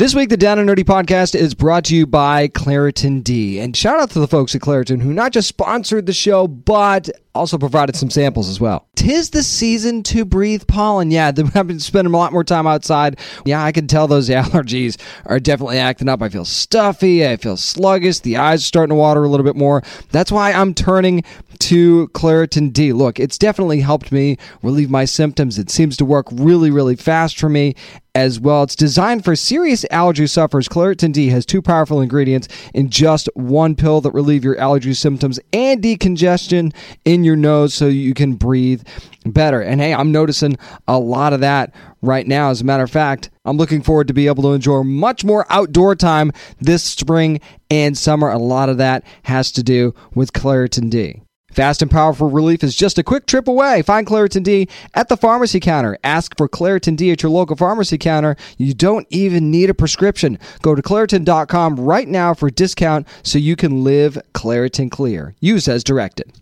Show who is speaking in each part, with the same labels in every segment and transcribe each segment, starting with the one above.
Speaker 1: This week, the Down and Nerdy podcast is brought to you by Claritin D. And shout out to the folks at Claritin who not just sponsored the show, but also provided some samples as well. Tis the season to breathe pollen. Yeah, I've been spending a lot more time outside. Yeah, I can tell those allergies are definitely acting up. I feel stuffy. I feel sluggish. The eyes are starting to water a little bit more. That's why I'm turning to Claritin D. Look, it's definitely helped me relieve my symptoms. It seems to work really, really fast for me as well. It's designed for serious allergy sufferers. Claritin D has two powerful ingredients in just one pill that relieve your allergy symptoms and decongestion in your nose so you can breathe better. And hey, I'm noticing a lot of that right now. As a matter of fact, I'm looking forward to be able to enjoy much more outdoor time this spring and summer. A lot of that has to do with Claritin D. Fast and powerful relief is just a quick trip away. Find Claritin D at the pharmacy counter. Ask for Claritin D at your local pharmacy counter. You don't even need a prescription. Go to Claritin.com right now for a discount so you can live Claritin Clear. Use as directed.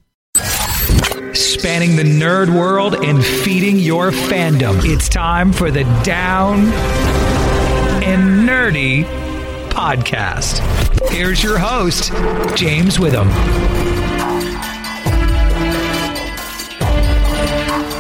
Speaker 2: Spanning the nerd world and feeding your fandom. It's time for the Down and Nerdy podcast. Here's your host, James Witham.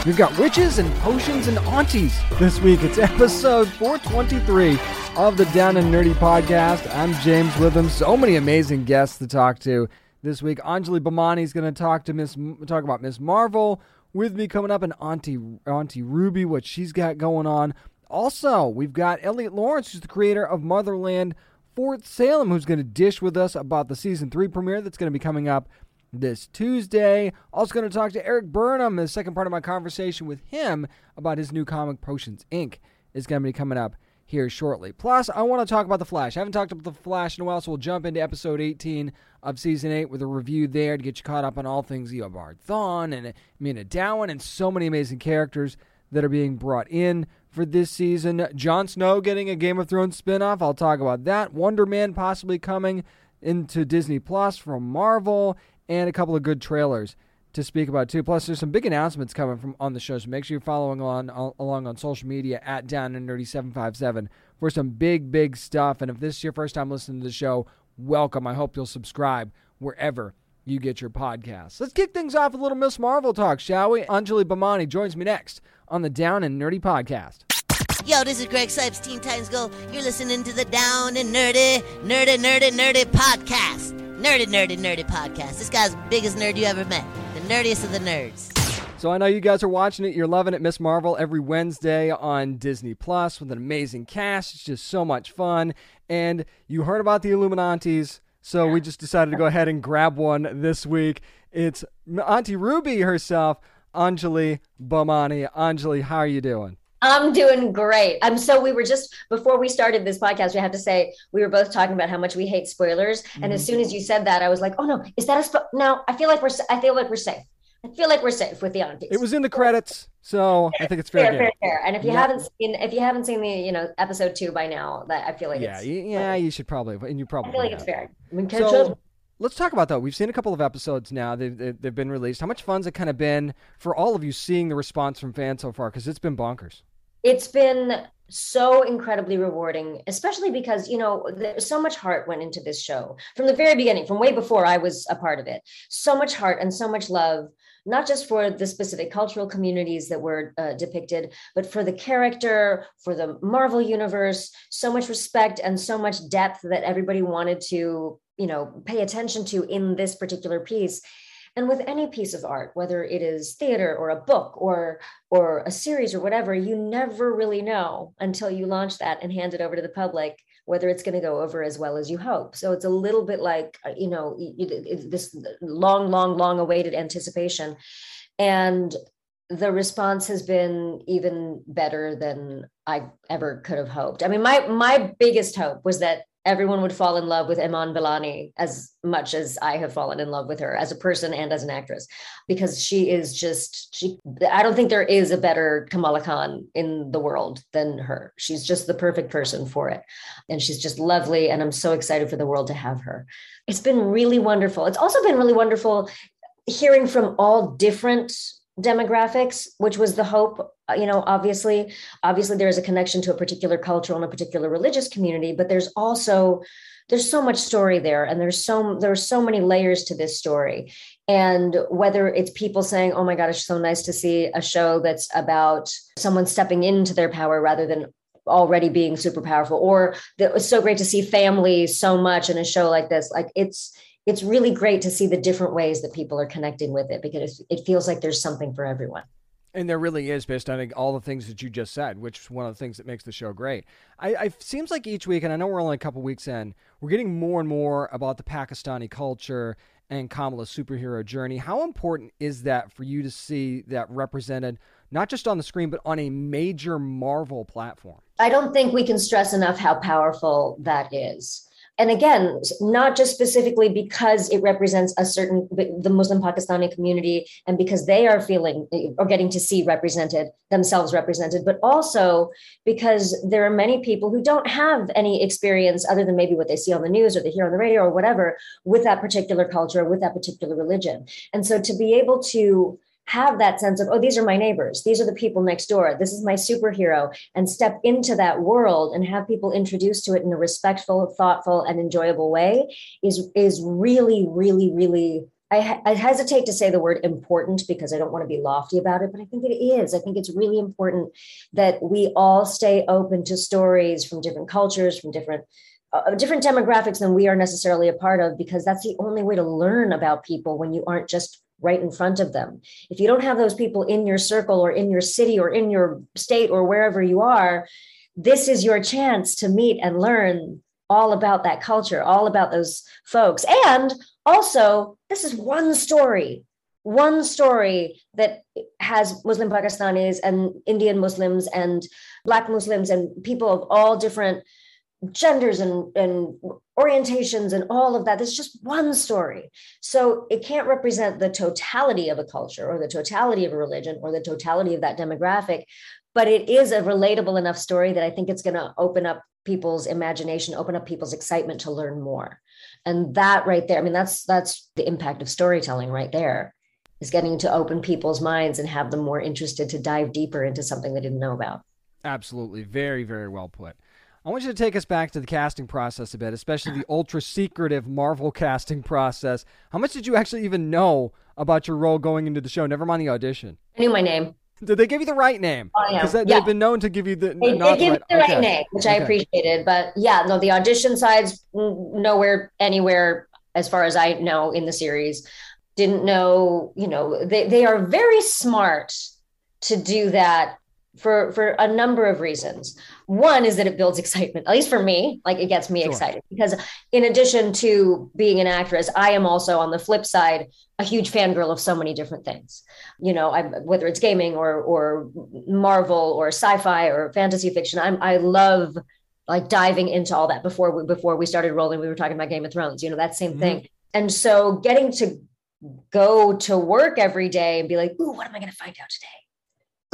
Speaker 1: We've got witches and potions and aunties. This week it's episode 423 of the Down and Nerdy podcast. I'm James Witham. So many amazing guests to talk to this week. Anjali Bhimani is going to talk to Miss talk about Miss Marvel. With me coming up, and Auntie Auntie Ruby, what she's got going on. Also, we've got Eliot Laurence, who's the creator of Motherland Fort Salem, who's going to dish with us about the season three premiere that's going to be coming up this Tuesday. Also, going to talk to Eric Burnham. The second part of my conversation with him about his new comic, Potions Inc., is going to be coming up here shortly. Plus, I want to talk about The Flash. I haven't talked about The Flash in a while, so we'll jump into episode 18 of season 8 with a review there to get you caught up on all things Eobard Thawne and Meena Dhawan and so many amazing characters that are being brought in for this season. Jon Snow getting a Game of Thrones spinoff. I'll talk about that. Wonder Man possibly coming into Disney Plus from Marvel and a couple of good trailers to speak about too. Plus, there's some big announcements coming from on the show, so make sure you're following on along on social media at Down and Nerdy seven five seven for some big big stuff. And if this is your first time listening to the show, welcome. I hope you'll subscribe wherever you get your podcasts. Let's kick things off with a little Miss Marvel talk, shall we? Anjali Bhimani joins me next on the Down and Nerdy podcast.
Speaker 3: Yo, this is Greg Cipes, Teen Titans Go. You're listening to the Down and Nerdy, Nerdy, Nerdy, Nerdy podcast. Nerdy, Nerdy, Nerdy podcast. This guy's biggest nerd you ever met. The nerdiest of the nerds.
Speaker 1: So I know you guys are watching it. You're loving it. Miss Marvel every Wednesday on Disney Plus with an amazing cast. It's just so much fun. And you heard about the Illuminaunties, so we just decided to go ahead and grab one this week. It's Auntie Ruby herself, Anjali Bhimani. Anjali, how are you doing?
Speaker 4: I'm doing great. I'm so we were just before we started this podcast, we have to say we were both talking about how much we hate spoilers. Mm-hmm. And as mm-hmm. soon as you said that, I was like, oh no, is that a spo-? no? I feel like we're I feel like we're safe. I feel like we're safe with the aunties.
Speaker 1: It was in the credits, so I think it's fair.
Speaker 4: Fair, fair, fair. And if you yeah. haven't seen, if you haven't seen the, you know, episode two by now, that I feel like
Speaker 1: yeah, yeah, you should probably, and you probably.
Speaker 4: I feel like have. it's fair. I mean,
Speaker 1: so, let's talk about that. We've seen a couple of episodes now. They've, they've been released. How much fun's it kind of been for all of you seeing the response from fans so far? Because it's been bonkers
Speaker 4: it's been so incredibly rewarding, especially because, you know, so much heart went into this show from the very beginning, from way before I was a part of it. So much heart and so much love, not just for the specific cultural communities that were uh, depicted, but for the character, for the Marvel universe, so much respect and so much depth that everybody wanted to you know pay attention to in this particular piece and with any piece of art whether it is theater or a book or or a series or whatever you never really know until you launch that and hand it over to the public whether it's going to go over as well as you hope so it's a little bit like uh, you know this long long long awaited anticipation and the response has been even better than I ever could have hoped. I mean, my my biggest hope was that everyone would fall in love with Iman Vellani as much as I have fallen in love with her as a person and as an actress, because she is just she. I don't think there is a better Kamala Khan in the world than her. She's just the perfect person for it, and she's just lovely. And I'm so excited for the world to have her. It's been really wonderful. It's also been really wonderful hearing from all different demographics which was the hope uh, you know obviously obviously there's a connection to a particular cultural and a particular religious community but there's also there's so much story there and there's so there's so many layers to this story. And whether it's people saying oh my god it's so nice to see a show that's about someone stepping into their power rather than already being super powerful or that was so great to see family so much in a show like this like it's it's really great to see the different ways that people are connecting with it because it feels like there's something for everyone.
Speaker 1: And there really is, based on all the things that you just said, which is one of the things that makes the show great. I, I seems like each week, and I know we're only a couple weeks in, we're getting more and more about the Pakistani culture and Kamala's superhero journey. How important is that for you to see that represented, not just on the screen, but on a major Marvel platform?
Speaker 4: I don't think we can stress enough how powerful that is and again not just specifically because it represents a certain the muslim pakistani community and because they are feeling eh, or getting to see represented themselves represented but also because there are many people who don't have any experience other than maybe what they see on the news or they hear on the radio or whatever with that particular culture with that particular religion. And so to be able to have that sense of, oh, these are my neighbors. These are the people next door. This is my superhero. And step into that world and have people introduced to it in a respectful, thoughtful, and enjoyable way is, is really, really, really. I, I hesitate to say the word important because I don't want to be lofty about it, but I think it is. I think it's really important that we all stay open to stories from different cultures, from different uh, different demographics than we are necessarily a part of because that's the only way to learn about people when you aren't just right in front of them. If you don't have those people in your circle or in your city or in your state or wherever you are, this is your chance to meet and learn all about that culture, all about those folks. And also, this is one story, one story that has Muslim Pakistanis and Indian Muslims and Black Muslims and people of all different genders and, and orientations and all of that. There's just one story. So it can't represent the totality of a culture or the totality of a religion or the totality of that demographic, but it is a relatable enough story that I think it's going to open up people's imagination, open up people's excitement to learn more. And that right there, I mean, that's that's the impact of storytelling right there is getting to open people's minds and have them more interested to dive deeper into something they didn't know about.
Speaker 1: Absolutely. Very, very well put. I want you to take us back to the casting process a bit, especially the ultra secretive Marvel casting process. How much did you actually even know about your role going into the show? Never mind the audition.
Speaker 4: I knew my name.
Speaker 1: Did they give you the right name?
Speaker 4: Oh.
Speaker 1: Because they,
Speaker 4: yeah.
Speaker 1: they've been known to give you the.
Speaker 4: They
Speaker 1: not
Speaker 4: give
Speaker 1: the right,
Speaker 4: the right
Speaker 1: okay.
Speaker 4: name, which
Speaker 1: okay.
Speaker 4: I appreciated. But yeah, no, the audition side's nowhere, anywhere, as far as I know, in the series. Didn't know, you know, they, they are very smart to do that for for a number of reasons. One is that it builds excitement, at least for me. Like it gets me
Speaker 1: Sure.
Speaker 4: excited because, in addition to being an actress, I am also on the flip side a huge fangirl of so many different things. You know, I, whether it's gaming or or Marvel or sci-fi or fantasy fiction, I'm I love like diving into all that. Before we before we started rolling, we were talking about Game of Thrones. You know, that same
Speaker 1: Mhm.
Speaker 4: thing. And so, getting to go to work every day and be like, "Ooh, what am I going to find out today?"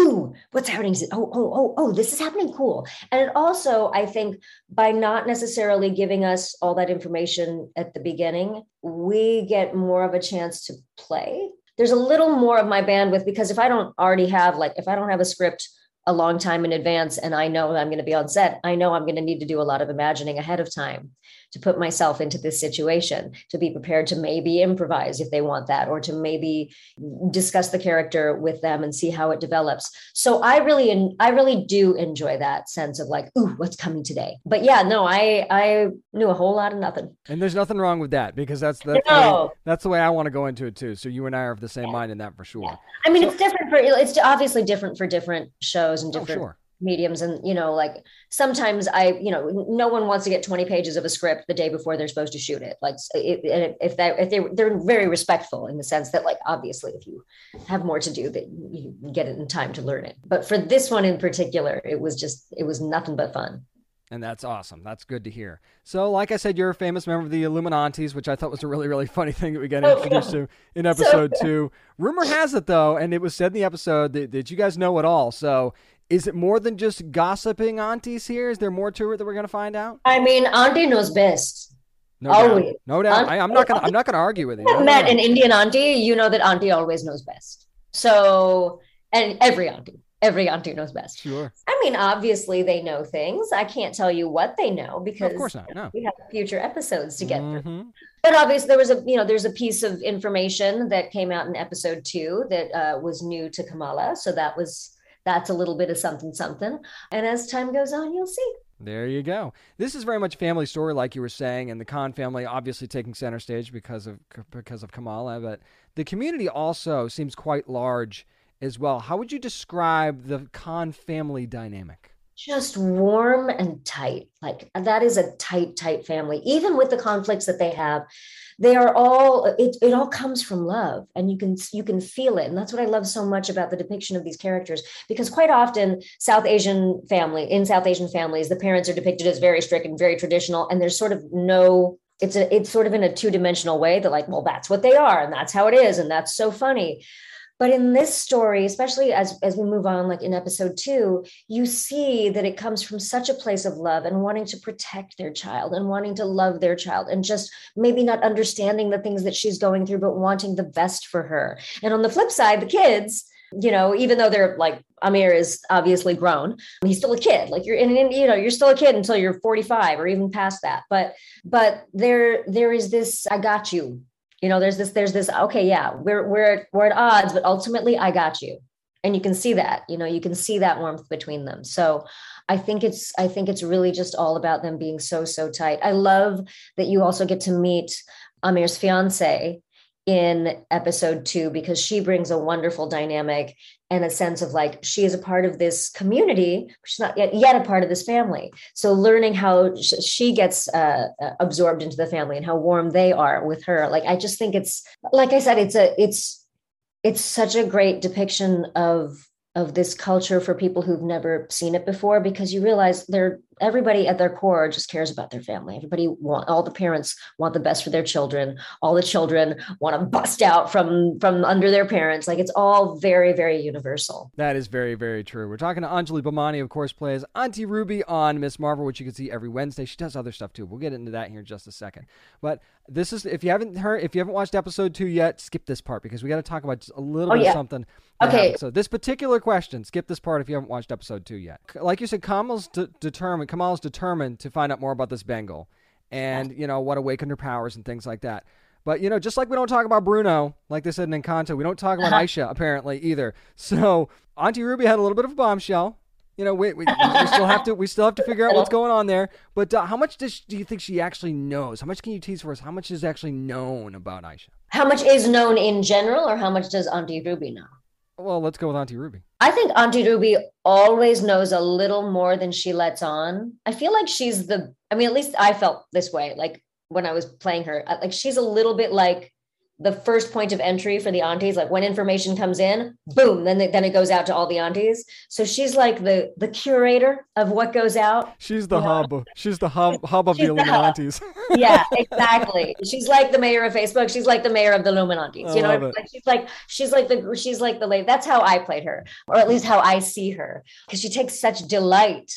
Speaker 4: Ooh, what's happening? Oh, oh, oh, oh, this is happening. Cool. And it also, I think, by not necessarily giving us all that information at the beginning, we get more of a chance to play. There's a little more of my bandwidth because if I don't already have, like, if I don't have a script a long time in advance and I know I'm going to be on set, I know I'm going to need to do a lot of imagining ahead of time to put myself into this situation, to be prepared to maybe improvise if they want that, or to maybe discuss the character with them and see how it develops. So I really, I really do enjoy that sense of like, ooh, what's coming today? But yeah, no, I, I knew a whole lot of nothing.
Speaker 1: And there's nothing wrong with that because that's that's, no. the, way, that's the way I want to go into it too. So you and I are of the same yeah. mind in that for sure. Yeah.
Speaker 4: I mean, so, it's different for it's obviously different for different shows and oh, different. Oh, sure. mediums. And you know like sometimes i you know no one wants to get 20 pages of a script the day before they're supposed to shoot it. Like if that if they they're very respectful in the sense that like obviously if you have more to do that you get it in time to learn it. But for this one in particular it was just it was nothing but fun
Speaker 1: and that's awesome. That's good to hear. So, like I said, you're a famous member of the Illuminaunties, which I thought was a really, really funny thing that we got oh, introduced to in episode so two. Rumor has it, though, and it was said in the episode that, that you guys know it all. So, is it more than just gossiping aunties here? Is there more to it that we're going to find out?
Speaker 4: I mean, auntie knows best.
Speaker 1: No always. Doubt. No doubt. I, am not going. to I'm not going to argue with you.
Speaker 4: I've met an Indian auntie. You know that auntie always knows best. So, and every auntie, every auntie knows best.
Speaker 1: Sure.
Speaker 4: I mean, obviously they know things. I can't tell you what they know because
Speaker 1: of course not. No.
Speaker 4: we have future episodes to get mm-hmm. through. But obviously, there was a you know there's a piece of information that came out in episode two that uh, was new to Kamala. So that was that's a little bit of something something and as time goes on you'll see
Speaker 1: there you go. This is very much a family story, like you were saying, and the Khan family obviously taking center stage because of because of Kamala. But the community also seems quite large as well. How would you describe the Khan family dynamic?
Speaker 4: Just warm and tight. Like that is a tight, tight family. Even with the conflicts that they have, they are all it, it all comes from love and you can you can feel it and that's what i love so much about the depiction of these characters because quite often south asian family in south asian families the parents are depicted as very strict and very traditional and there's sort of no it's a it's sort of in a two-dimensional way that like well that's what they are and that's how it is and that's so funny but in this story especially as as we move on like in episode 2 you see that it comes from such a place of love and wanting to protect their child and wanting to love their child and just maybe not understanding the things that she's going through but wanting the best for her. And on the flip side the kids you know even though they're like amir is obviously grown he's still a kid. Like you're in you know you're still a kid until you're 45 or even past that. But but there there is this i got you you know there's this there's this okay yeah we're we're we're at odds but ultimately i got you. And you can see that you know you can see that warmth between them. So i think it's i think it's really just all about them being so so tight. I love that you also get to meet amir's fiance in episode two because she brings a wonderful dynamic and a sense of like she is a part of this community she's not yet, yet a part of this family. So learning how she gets uh, uh, absorbed into the family and how warm they are with her like i just think it's like i said it's a it's it's such a great depiction of of this culture for people who've never seen it before because you realize they're everybody at their core just cares about their family. Everybody want all the parents want the best for their children. All the children want to bust out from from under their parents. Like it's all very very universal.
Speaker 1: That is very very true. We're talking to anjali bhimani of course plays auntie ruby on miss marvel which you can see every wednesday. She does other stuff too. We'll get into that here in just a second. But this is if you haven't heard if you haven't watched episode two yet skip this part because we got to talk about a little oh, bit yeah. of something
Speaker 4: okay.
Speaker 1: happened. so this particular question skip this part if you haven't watched episode two yet. Like you said kamal's de- determined kamal's determined to find out more about this bengal and you know what awakened her powers and things like that but you know just like we don't talk about bruno like they said in encanto we don't talk about aisha apparently either so auntie ruby had a little bit of a bombshell you know, we, we, we, still have to we still have to figure out what's going on there. But uh, how much does do you think she actually knows? How much can you tease for us? How much is actually known about Aisha?
Speaker 4: How much is known in general, or how much does Auntie Ruby know?
Speaker 1: Well, let's go with Auntie Ruby.
Speaker 4: I think Auntie Ruby always knows a little more than she lets on. I feel like she's the. I mean, at least I felt this way. Like when I was playing her, uh, like she's a little bit like the first point of entry for the aunties like when information comes in boom then then it goes out to all the aunties. So she's like the the curator of what goes out.
Speaker 1: She's the hub know? she's the hub hub of she's the illuminaunties.
Speaker 4: Yeah exactly. She's like the mayor of facebook. She's like the mayor of the illuminaunties. You know like she's like she's like the she's like the lady. That's how i played her or at least how i see her because she takes such delight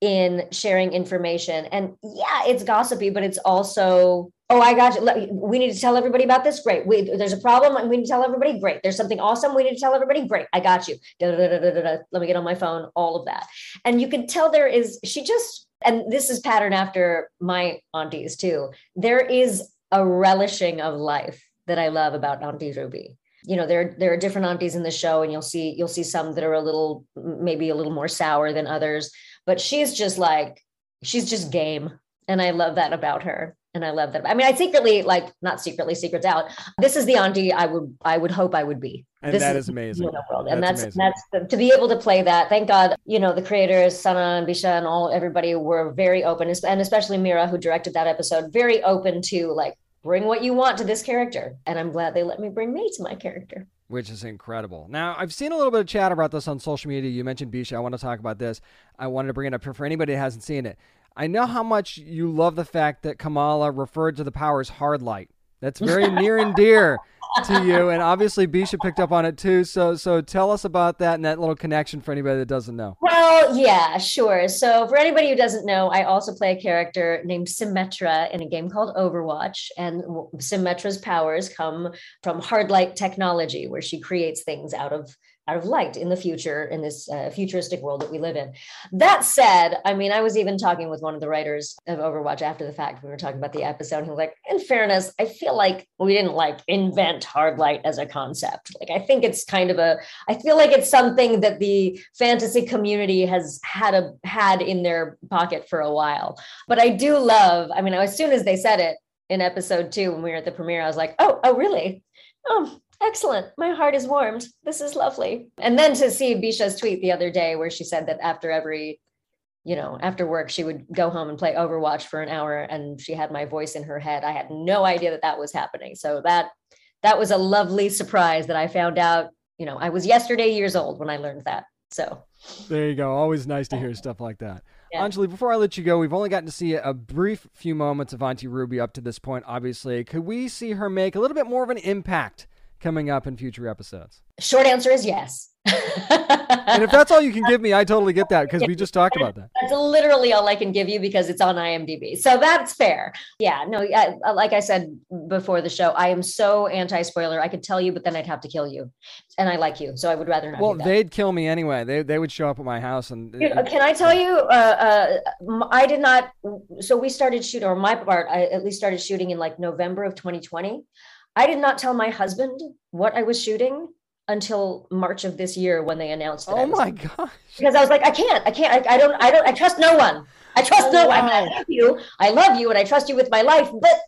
Speaker 4: in sharing information. And yeah it's gossipy but it's also oh, I got you. We need to tell everybody about this. Great. We, there's a problem. We need to tell everybody. Great. There's something awesome. We need to tell everybody. Great. I got you. Da, da, da, Let me get on my phone. All of that. And you can tell there is, she just, and this is pattern after my aunties too. There is a relishing of life that I love about Auntie Ruby. You know, there there are different aunties in the show, and you'll see you'll see some that are a little maybe a little more sour than others, but she's just like she's just game, and I love that about her and I love that. I mean, I secretly like not secretly secrets out. This is the auntie I would I would hope I would be.
Speaker 1: And
Speaker 4: this
Speaker 1: that is, is amazing.
Speaker 4: World. And that's that's, that's the, to be able to play that. Thank God, you know, the creators, Sana and Bisha and all everybody were very open, and especially Meera, who directed that episode, very open to like bring what you want to this character. And I'm glad they let me bring me to my character.
Speaker 1: Which is incredible. Now, I've seen a little bit of chat about this on social media. You mentioned Bisha. I want to talk about this. I wanted to bring it up for anybody that hasn't seen it. I know how much you love the fact that Kamala referred to the powers hard light. That's very near and dear to you, and obviously Bisha picked up on it too. So, so tell us about that and that little connection for anybody that doesn't know.
Speaker 4: Well, yeah, sure. So, for anybody who doesn't know, I also play a character named Symmetra in a game called Overwatch, and Symmetra's powers come from hard light technology, where she creates things out of of light in the future in this uh, futuristic world that we live in. That said, I mean, I was even talking with one of the writers of Overwatch after the fact. We were talking about the episode. He was like, in fairness, I feel like we didn't like invent hard light as a concept. Like, I think it's kind of a, I feel like it's something that the fantasy community has had a had in their pocket for a while. But I do love, I mean, as soon as they said it in episode two, when we were at the premiere, I was like, oh, oh, really? Oh, excellent. My heart is warmed. This is lovely. And then to see Bisha's tweet the other day where she said that after every, you know, after work, she would go home and play Overwatch for an hour and she had my voice in her head. I had no idea that that was happening. So that, that was a lovely surprise that I found out, you know, I was yesterday years old when I learned that. So
Speaker 1: there you go. Always nice to hear stuff like that. Yeah. Anjali, before I let you go, we've only gotten to see a brief few moments of Auntie Ruby up to this point, obviously. Could we see her make a little bit more of an impact coming up in future episodes?
Speaker 4: Short answer is yes.
Speaker 1: and if that's all you can give me, I totally get that because we just talked about that.
Speaker 4: That's literally all I can give you because it's on IMDb. So that's fair. Yeah, no, I, like I said before the show, I am so anti spoiler. I could tell you, but then I'd have to kill you. And I like you. So I would rather not.
Speaker 1: Well, they'd kill me anyway. They, they would show up at my house. and
Speaker 4: Can I tell you? Uh, uh, I did not. So we started shooting, or my part, I at least started shooting in like November of 2020. I did not tell my husband what I was shooting until March of this year when they announced oh it.
Speaker 1: Oh my gosh.
Speaker 4: Because I was like, I can't, I can't, I, I don't, I don't, I trust no one. I trust oh, no one. I love you. I love you and I trust you with my life, but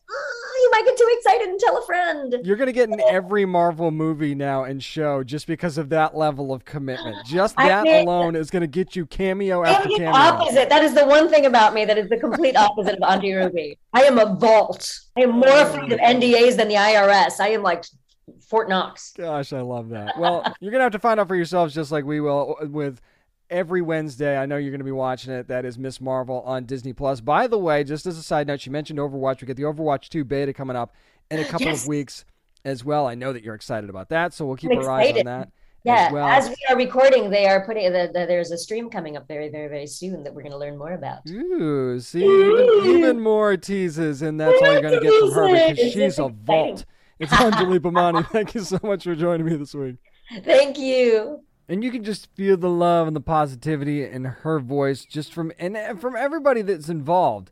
Speaker 4: might get too excited and tell a friend.
Speaker 1: You're going to get in every Marvel movie now and show just because of that level of commitment. Just that I mean, alone is going to get you cameo after cameo.
Speaker 4: Opposite. That is the one thing about me that is the complete opposite of Auntie Ruby. I am a vault. I am more oh, afraid of NDAs than the IRS. I am like Fort Knox.
Speaker 1: Gosh, I love that. Well, you're gonna have to find out for yourselves, just like we will with every Wednesday. I know you're going to be watching it. That is Miss Marvel on Disney Plus. By the way, just as a side note, you mentioned Overwatch. We get the Overwatch 2 beta coming up in a couple yes. of weeks as well. I know that you're excited about that, so we'll keep our eyes on that.
Speaker 4: Yeah, as, well. as, we are recording, they are putting the, the, there's a stream coming up very, very, very soon that we're going to learn more about.
Speaker 1: Ooh, see, even, even more teases, and that's all you're going to get from her because she's a vault. It's Anjali Bhimani. Thank you so much for joining me this week.
Speaker 4: Thank you.
Speaker 1: And you can just feel the love and the positivity in her voice just from and from everybody that's involved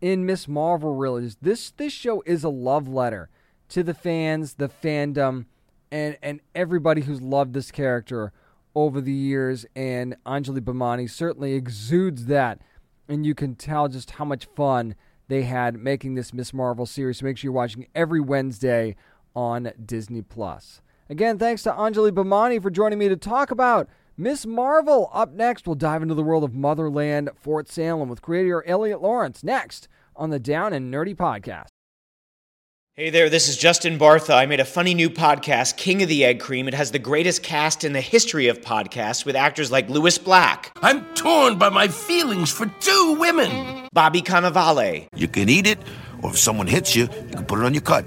Speaker 1: in Miss Marvel really. This this show is a love letter to the fans, the fandom, and and everybody who's loved this character over the years and Anjali Bhimani certainly exudes that and you can tell just how much fun they had making this Miss Marvel series. So make sure you're watching every Wednesday on Disney Plus. Again, thanks to Anjali Bhimani for joining me to talk about Miss Marvel. Up next, we'll dive into the world of Motherland Fort Salem with creator Eliot Laurence next on the Down and Nerdy podcast.
Speaker 5: Hey there, this is Justin Bartha. I made a funny new podcast, King of the Egg Cream. It has the greatest cast in the history of podcasts with actors like Lewis Black.
Speaker 6: I'm torn by my feelings for two women.
Speaker 5: Bobby Cannavale.
Speaker 6: You can eat it Or if someone hits you, you can put it on your cut.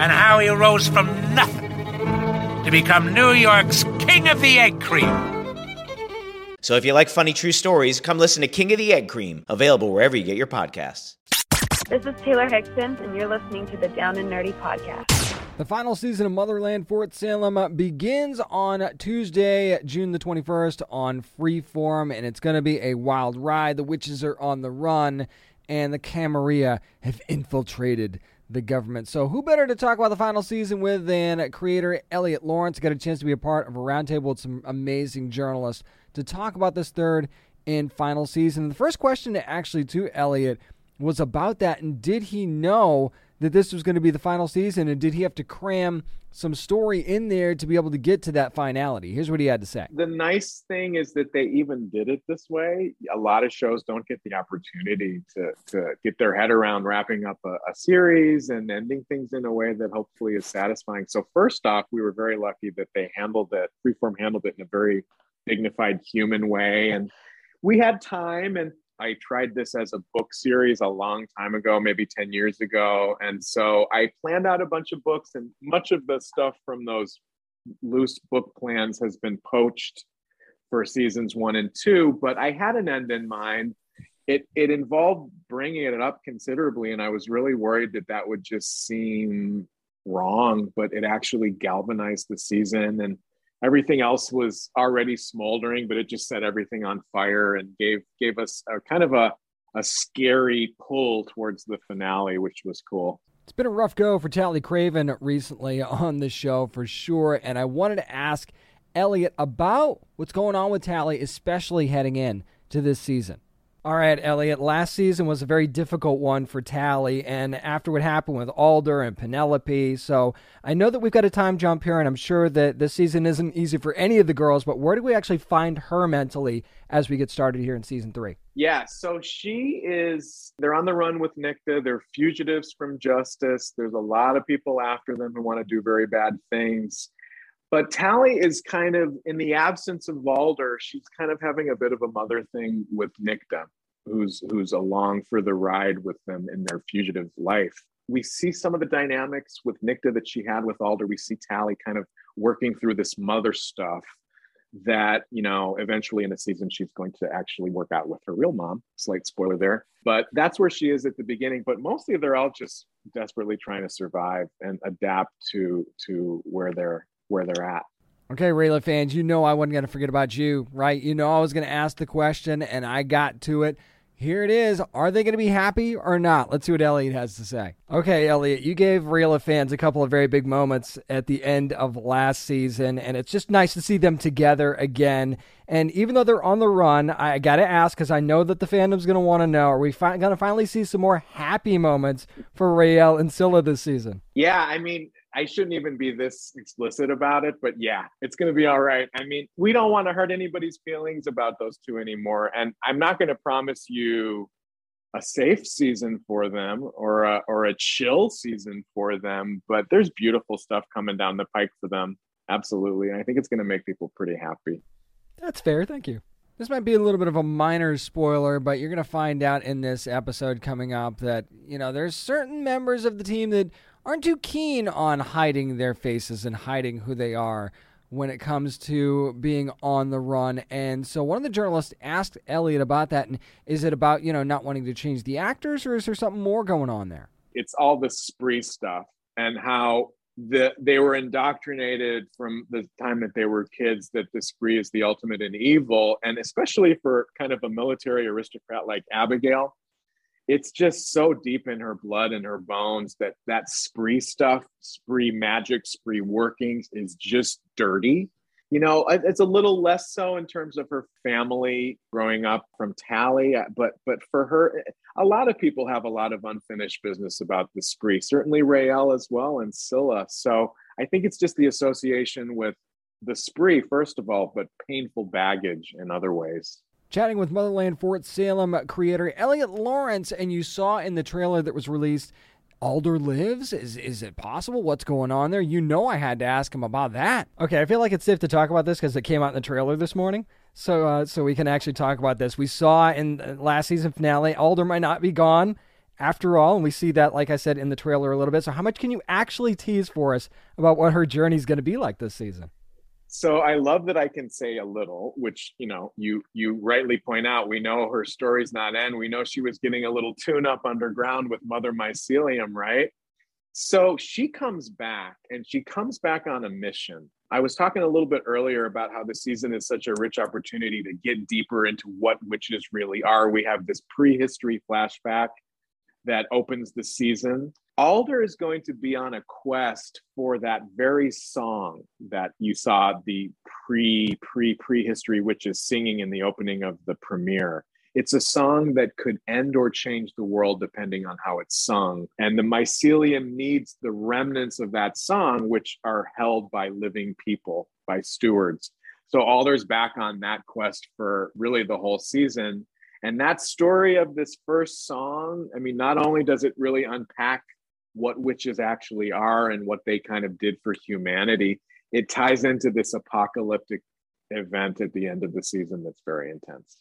Speaker 7: and how he rose from nothing to become New York's King of the Egg Cream.
Speaker 5: So if you like funny true stories, come listen to King of the Egg Cream, available wherever you get your podcasts.
Speaker 8: This is Taylor Hickson, and you're listening to the Down and Nerdy podcast.
Speaker 1: The final season of Motherland Fort Salem begins on Tuesday, June the 21st on Freeform, and it's going to be a wild ride. The witches are on the run, and the Camarilla have infiltrated the government. So, who better to talk about the final season with than creator Eliot Laurence? Got a chance to be a part of a roundtable with some amazing journalists to talk about this third and final season. The first question, actually, to Eliot was about that, and did he know that this was going to be the final season, and did he have to cram some story in there to be able to get to that finality? Here's what he had to say.
Speaker 9: The nice thing is that they even did it this way. A lot of shows don't get the opportunity to to get their head around wrapping up a, a series and ending things in a way that hopefully is satisfying. So first off, we were very lucky that they handled it. Freeform handled it in a very dignified, human way, and we had time and I tried this as a book series a long time ago, maybe 10 years ago. And so I planned out a bunch of books, and much of the stuff from those loose book plans has been poached for seasons one and two. But I had an end in mind. It, it involved bringing it up considerably, and I was really worried that that would just seem wrong, but it actually galvanized the season. And everything else was already smoldering, but it just set everything on fire and gave gave us a kind of a a scary pull towards the finale, which was cool.
Speaker 1: It's been a rough go for Tally Craven recently on the show for sure, and I wanted to ask Eliot about what's going on with Tally, especially heading in to this season. All right, Eliot. Last season was a very difficult one for Tally, and after what happened with Alder and Penelope, so I know that we've got a time jump here, and I'm sure that this season isn't easy for any of the girls. But where do we actually find her mentally as we get started here in season three?
Speaker 9: Yeah, so she is. They're on the run with Nicte. They're fugitives from justice. There's a lot of people after them who want to do very bad things. But Tally is kind of, in the absence of Alder, she's kind of having a bit of a mother thing with Nicte, who's who's along for the ride with them in their fugitive life. We see some of the dynamics with Nicte that she had with Alder. We see Tally kind of working through this mother stuff that, you know, eventually in the season she's going to actually work out with her real mom. Slight spoiler there. But that's where she is at the beginning. But mostly they're all just desperately trying to survive and adapt to to where they're where they're at.
Speaker 1: Okay, Raylla fans, you know I wasn't going to forget about you, right? You know I was going to ask the question, and I got to it. Here it is. Are they going to be happy or not? Let's see what Eliot has to say. Okay, Eliot, you gave Raylla fans a couple of very big moments at the end of last season, and it's just nice to see them together again. And even though they're on the run, I got to ask because I know that the fandom's going to want to know: Are we fi- going to finally see some more happy moments for Raelle and Scylla this season?
Speaker 9: Yeah, I mean, I shouldn't even be this explicit about it, but yeah, it's going to be all right. I mean, we don't want to hurt anybody's feelings about those two anymore. And I'm not going to promise you a safe season for them or a, or a chill season for them, but there's beautiful stuff coming down the pike for them. Absolutely. And I think it's going to make people pretty happy.
Speaker 1: That's fair. Thank you. This might be a little bit of a minor spoiler, but you're going to find out in this episode coming up that, you know, there's certain members of the team that aren't too keen on hiding their faces and hiding who they are when it comes to being on the run. And so one of the journalists asked Eliot about that. And is it about, you know, not wanting to change the actors or is there something more going on there?
Speaker 9: It's all the spree stuff and how the, they were indoctrinated from the time that they were kids that the spree is the ultimate in evil. And especially for kind of a military aristocrat like Abigail, it's just so deep in her blood and her bones that that spree stuff, spree magic, spree workings is just dirty. you know, it's a little less so in terms of her family growing up from Tally, uh, but but for her, a lot of people have a lot of unfinished business about the spree. Certainly Raelle as well, and Scylla. So I think it's just the association with the spree, first of all, but painful baggage in other ways.
Speaker 1: Chatting with Motherland Fort Salem creator Eliot Laurence, and you saw in the trailer that was released Alder lives? Is is it possible? What's going on there? You know, I had to ask him about that. Okay, I feel like it's safe to talk about this because it came out in the trailer this morning. So, uh, so we can actually talk about this. We saw in last season finale, Alder might not be gone after all, and we see that, like I said, in the trailer a little bit. So, how much can you actually tease for us about what her journey is going to be like this season?
Speaker 9: So I love that I can say a little, which you know, you you rightly point out. We know her story's not end. We know she was getting a little tune up underground with Mother Mycelium, right? So she comes back, and she comes back on a mission. I was talking a little bit earlier about how the season is such a rich opportunity to get deeper into what witches really are. We have this prehistory flashback that opens the season. Alder is going to be on a quest for that very song that you saw the pre pre prehistory witches singing in the opening of the premiere. It's a song that could end or change the world depending on how it's sung. And the mycelium needs the remnants of that song, which are held by living people, by stewards. So Alder's back on that quest for really the whole season. And that story of this first song, I mean, not only does it really unpack what witches actually are and what they kind of did for humanity, it ties into this apocalyptic event at the end of the season that's very intense.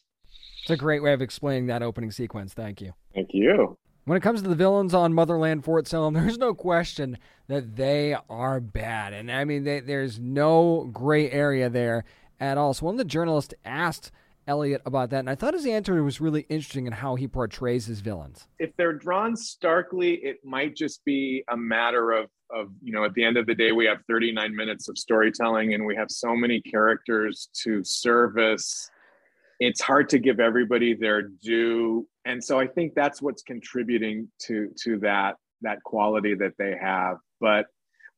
Speaker 1: It's a great way of explaining that opening sequence. Thank you.
Speaker 9: Thank you.
Speaker 1: When it comes to the villains on Motherland Fort Salem, there's no question that they are bad. And I mean, they, there's no gray area there at all. So, one of the journalists asked Eliot about that, and I thought his answer was really interesting in how he portrays his villains.
Speaker 9: If they're drawn starkly, it might just be a matter of of you know at the end of the day we have 39 minutes of storytelling and we have so many characters to service it's hard to give everybody their due and so i think that's what's contributing to to that that quality that they have but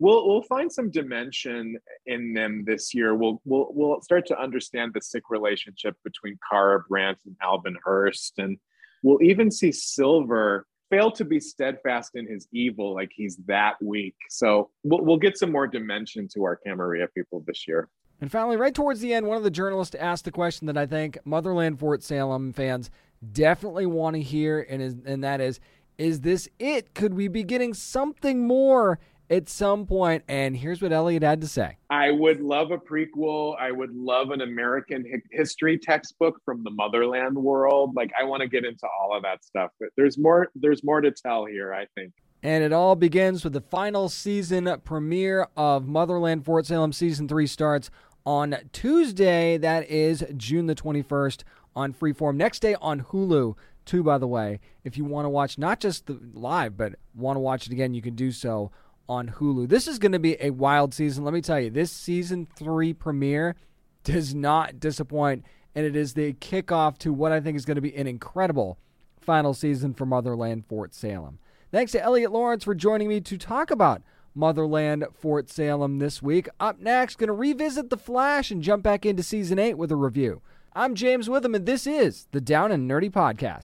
Speaker 9: we'll we'll find some dimension in them this year. We'll we'll we'll start to understand the sick relationship between Kara Brandt and Alvin Hurst, and we'll even see Silver fail to be steadfast in his evil, like he's that weak. So we'll we'll get some more dimension to our Camarilla people this year.
Speaker 1: And finally, right towards the end, one of the journalists asked the question that I think Motherland Fort Salem fans definitely want to hear, and is, and that is, is this it? Could we be getting something more at some point, and here's what Eliot had to say.
Speaker 9: I would love a prequel. I would love an American history textbook from the motherland world. Like I want to get into all of that stuff. But there's more there's more to tell here, I think.
Speaker 1: And it all begins with the final season premiere of Motherland Fort Salem season 3 starts on Tuesday. That is June the 21st on Freeform. Next day on Hulu too by the way. If you want to watch not just the live but want to watch it again, you can do so on Hulu. This is going to be a wild season. Let me tell you, this season three premiere does not disappoint, and it is the kickoff to what I think is going to be an incredible final season for Motherland Fort Salem. Thanks to Eliot Laurence for joining me to talk about Motherland Fort Salem this week. Up next, going to revisit The Flash and jump back into season 8 with a review. I'm James Witham, and this is the Down and Nerdy Podcast.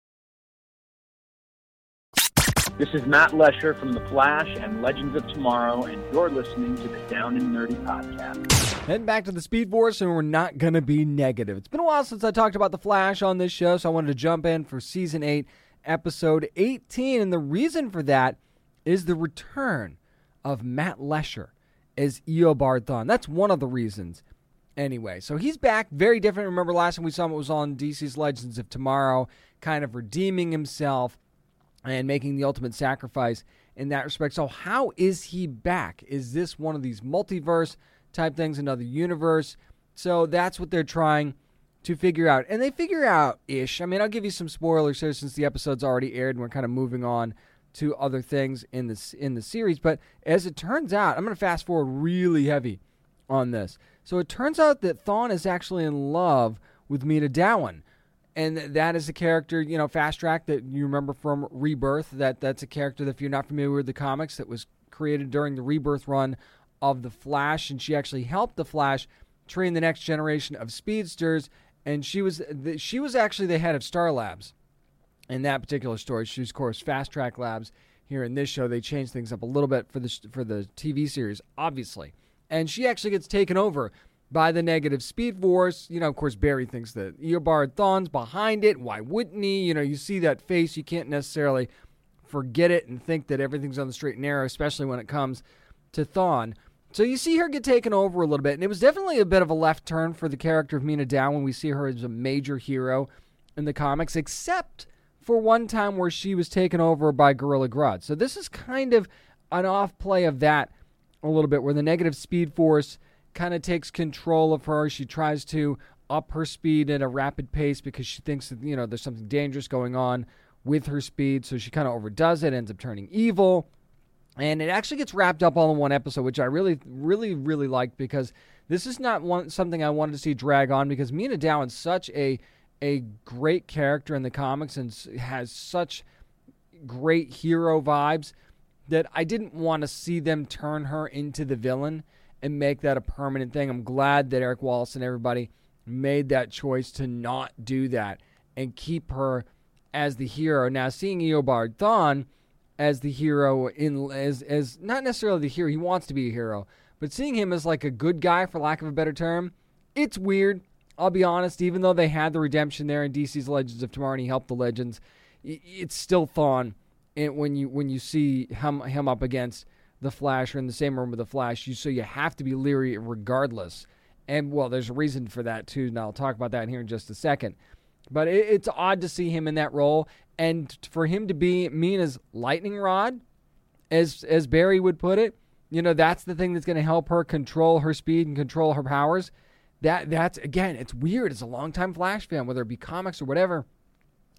Speaker 10: This is Matt Letscher from The Flash and Legends of Tomorrow, and you're listening to the Down and Nerdy Podcast.
Speaker 1: Heading back to the Speed Force, and we're not going to be negative. It's been a while since I talked about The Flash on this show, so I wanted to jump in for Season 8, Episode 18. And the reason for that is the return of Matt Letscher as Eobard Thawne. That's one of the reasons. Anyway, so he's back, very different. Remember last time we saw him, it was on DC's Legends of Tomorrow, kind of redeeming himself and making the ultimate sacrifice in that respect. So, how is he back? Is this one of these multiverse type things, another universe? So, that's what they're trying to figure out. And they figure out ish. I mean, I'll give you some spoilers here since the episode's already aired and we're kind of moving on to other things in this in the series. But as it turns out, I'm going to fast forward really heavy on this. So it turns out that Thawne is actually in love with Meena Dhawan and that is a character, you know, Fast Track that you remember from Rebirth. That that's a character that if you're not familiar with the comics, that was created during the Rebirth run of the Flash, and she actually helped the Flash train the next generation of speedsters. And she was she was actually the head of Star Labs in that particular story. She's of course Fast Track Labs. Here in this show, they changed things up a little bit for the for the TV series, obviously. And she actually gets taken over by the negative Speed Force. You know, of course, Barry thinks that Eobard Thawne's behind it. Why wouldn't he? You know, you see that face, you can't necessarily forget it and think that everything's on the straight and narrow, especially when it comes to Thawne. So you see her get taken over a little bit, and it was definitely a bit of a left turn for the character of Mina Dow when we see her as a major hero in the comics, except for one time where she was taken over by Gorilla Grodd. So this is kind of an off play of that a little bit, where the negative Speed Force kind of takes control of her. She tries to up her speed at a rapid pace because she thinks that you know there's something dangerous going on with her speed. So she kind of overdoes it, ends up turning evil. And it actually gets wrapped up all in one episode, which I really, really, really liked because this is not one something I wanted to see drag on because Mina Dow is such a a great character in the comics and has such great hero vibes that I didn't want to see them turn her into the villain and make that a permanent thing. I'm glad that Eric Wallace and everybody made that choice to not do that and keep her as the hero. Now, seeing Eobard Thawne as the hero in as as not necessarily the hero, he wants to be a hero, but seeing him as like a good guy for lack of a better term, it's weird. I'll be honest, even though they had the redemption there in DC's Legends of Tomorrow and he helped the Legends, it's still Thawne and when you when you see him him up against the Flash or in the same room with the Flash, you so you have to be leery regardless. And well, there's a reason for that too. And I'll talk about that here in just a second. But it, it's odd to see him in that role, and for him to be Meena's lightning rod, as as Barry would put it. You know, that's the thing that's going to help her control her speed and control her powers. That that's again, it's weird. As a longtime Flash fan, whether it be comics or whatever,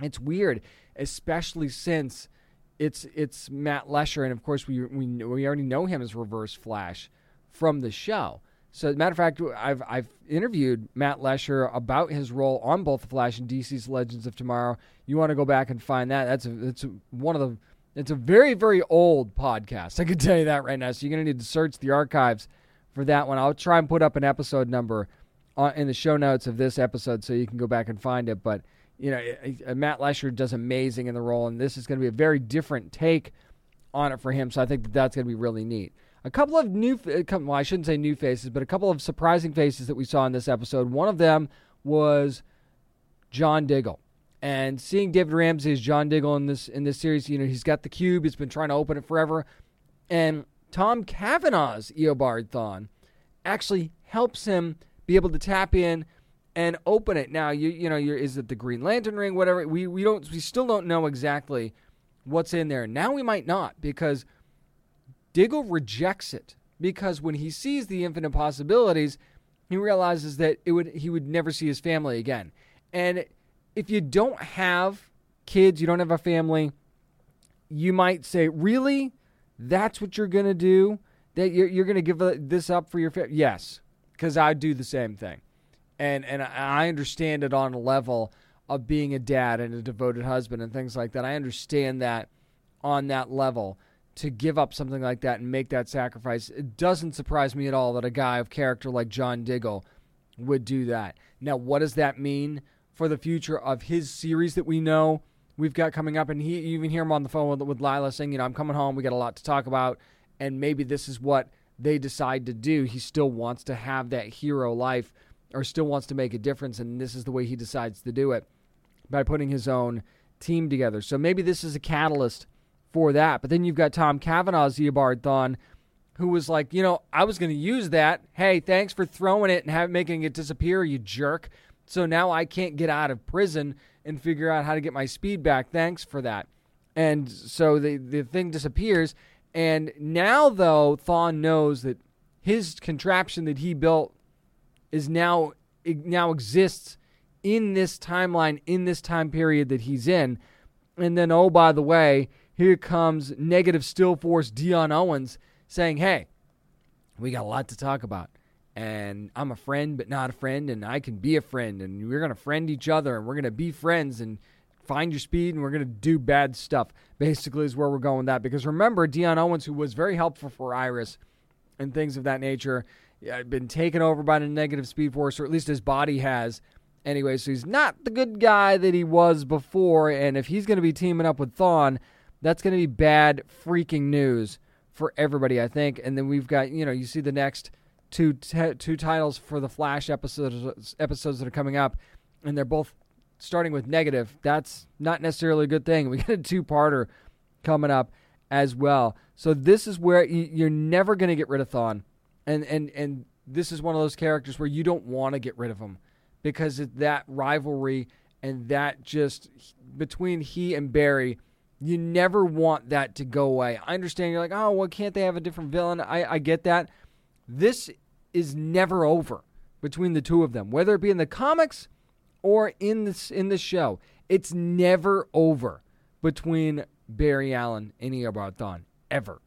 Speaker 1: it's weird, especially since it's it's Matt Letscher, and of course we we we already know him as Reverse Flash from the show. So, as a matter of fact, I've I've interviewed Matt Letscher about his role on both the Flash and DC's Legends of Tomorrow. You want to go back and find that? That's a, it's one of the it's a very very old podcast. I can tell you that right now. So you're gonna need to search the archives for that one. I'll try and put up an episode number on, in the show notes of this episode so you can go back and find it. But you know, Matt Letscher does amazing in the role, and this is going to be a very different take on it for him. So I think that that's going to be really neat. A couple of new, well, I shouldn't say new faces, but a couple of surprising faces that we saw in this episode. One of them was John Diggle, and seeing David Ramsey as John Diggle in this in this series, you know, he's got the cube, he's been trying to open it forever, and Tom Cavanagh's Eobard Thawne actually helps him be able to tap in and open it. Now, you you know, is it the Green Lantern ring? Whatever. We we don't we still don't know exactly what's in there. Now we might not because Diggle rejects it because when he sees the infinite possibilities, he realizes that it would he would never see his family again. And if you don't have kids, you don't have a family, you might say, "Really? That's what you're going to do? That you're, you're going to give uh, this up for your family?" Yes, because I'd do the same thing and and I understand it on a level of being a dad and a devoted husband and things like that. I understand that on that level to give up something like that and make that sacrifice. It doesn't surprise me at all that a guy of character like John Diggle would do that. Now, what does that mean for the future of his series that we know we've got coming up? And he you even hear him on the phone with, with Lyla saying, you know, I'm coming home. We got a lot to talk about, and maybe this is what they decide to do. He still wants to have that hero life or still wants to make a difference, and this is the way he decides to do it by putting his own team together. So maybe this is a catalyst for that. But then you've got Tom Cavanagh's Eobard who was like, you know, I was going to use that. Hey, thanks for throwing it and have, making it disappear, you jerk. So now I can't get out of prison and figure out how to get my speed back. Thanks for that. And so the the thing disappears. And now though, Thawne knows that his contraption that he built is now now exists in this timeline in this time period that he's in. And then oh by the way, here comes negative still force Deon Owens saying, "Hey, we got a lot to talk about." And I'm a friend, but not a friend, and I can be a friend, and we're gonna friend each other, and we're gonna be friends, and find your speed, and we're gonna do bad stuff. Basically, is where we're going with that. Because remember, Deon Owens, who was very helpful for Iris and things of that nature. Been taken over by the negative Speed Force, or at least his body has. Anyway, so he's not the good guy that he was before. And if he's going to be teaming up with Thawne, that's going to be bad freaking news for everybody, I think. And then we've got, you know, you see the next two t- two titles for the Flash episodes episodes that are coming up, and they're both starting with negative. That's not necessarily a good thing. We got a two parter coming up as well. So this is where you're never going to get rid of Thawne, and and and this is one of those characters where you don't want to get rid of him because of that rivalry and that just between he and Barry. You never want that to go away. I understand you're like, oh, well, can't they have a different villain? I, I get that. This is never over between the two of them, whether it be in the comics or in this in the show. It's never over between Barry Allen and Eobard Thawne ever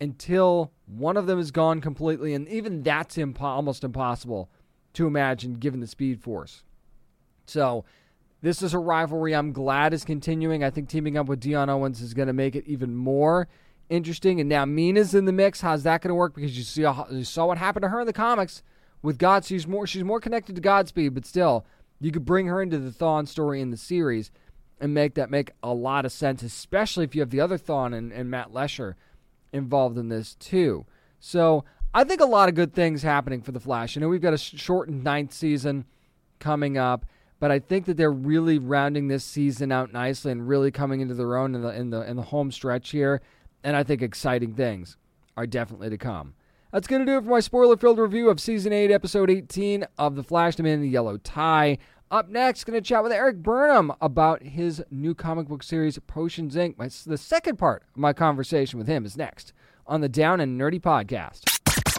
Speaker 1: until one of them is gone completely, and even that's impo- almost impossible to imagine given the Speed Force. So. This is a rivalry I'm glad is continuing. I think teaming up with Deon Owens is going to make it even more interesting. And now Meena's in the mix. How's that going to work? Because you see, you saw what happened to her in the comics with God. She's more she's more connected to Godspeed, but still, you could bring her into the Thawne story in the series and make that make a lot of sense, especially if you have the other Thawne and, and Matt Letscher involved in this too. So I think a lot of good things happening for the Flash. You know, we've got a shortened ninth season coming up, but I think that they're really rounding this season out nicely and really coming into their own in the in the in the home stretch here and I think exciting things are definitely to come. That's going to do it for my spoiler filled review of Season 8, Episode 18 of The Flash, the Man in the Yellow Tie. Up next, going to chat with Erik Burnham about his new comic book series, Potions Inc. My, the second part of my conversation with him is next on the Down and Nerdy podcast.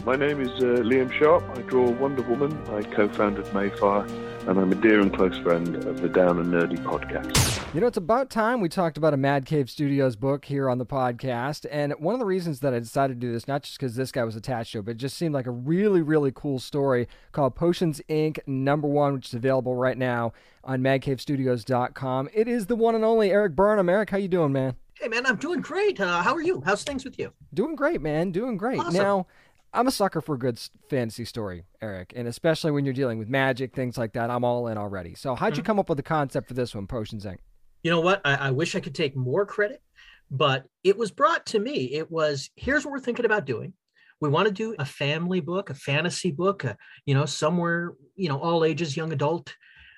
Speaker 11: My name is uh, Liam Sharp. I draw Wonder Woman. I co founded Madefire and I'm a dear and close friend of the Down and Nerdy podcast.
Speaker 1: You know, it's about time we talked about a Mad Cave Studios book here on the podcast. And one of the reasons that I decided to do this, not just because this guy was attached to it, but it just seemed like a really, really cool story called Potions Inc. number one, which is available right now on madcavestudios.com. It is the one and only Erik Burnham. Erik, how you doing, man?
Speaker 12: Hey, man, I'm doing great. Uh, how are you? How's things with you?
Speaker 1: Doing great, man. Doing great. Awesome. Now, I'm a sucker for a good fantasy story, Erik, and especially when you're dealing with magic, things like that. I'm all in already. So, how'd mm-hmm. you come up with the concept for this one, Potions Inc.?
Speaker 12: You know what? I, I wish I could take more credit, but it was brought to me. It was here's what we're thinking about doing. We want to do a family book, a fantasy book, a, you know, somewhere, you know, all ages, young adult.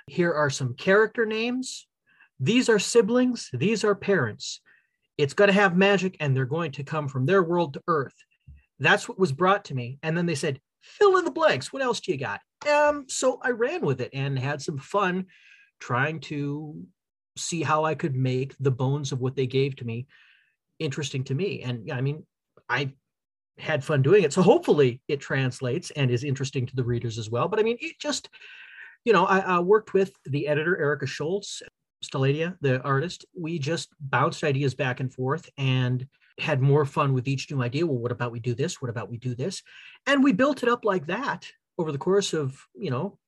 Speaker 12: Here are some character names. These are siblings. These are parents. It's going to have magic, and they're going to come from their world to Earth that's what was brought to me. And then they said, fill in the blanks. What else do you got? Um, so I ran with it and had some fun trying to see how I could make the bones of what they gave to me interesting to me. And I mean, I had fun doing it. So hopefully it translates and is interesting to the readers as well. But I mean, it just, you know, I, I worked with the editor, Erica Schultz, Stelladia, the artist. We just bounced ideas back and forth and had more fun with each new idea. Well, what about we do this? What about we do this? And we built it up like that over the course of, you know,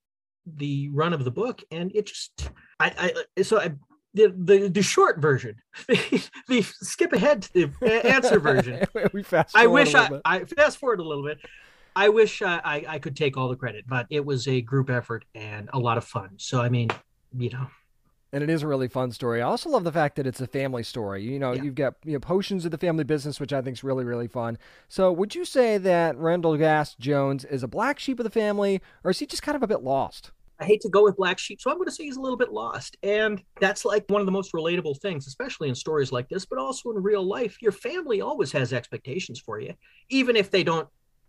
Speaker 12: the run of the book. And it just, I, I so I, the, the the short version, the, the skip ahead to the answer version.
Speaker 1: we fast.
Speaker 12: I wish I, I fast forward a little bit. I wish I, I, I could take all the credit, but it was a group effort and a lot of fun. So I mean, you know,
Speaker 1: and it is a really fun story. I also love the fact that it's a family story. You know, yeah. you've got you know potions of the family business, which I think is really really fun. So, would you say that Rendell-Gast Jones is a black sheep of the family, or is he just kind of a bit lost?
Speaker 12: I hate to go with black sheep, so I'm going to say he's a little bit lost. And that's like one of the most relatable things, especially in stories like this, but also in real life. Your family always has expectations for you, even if they don't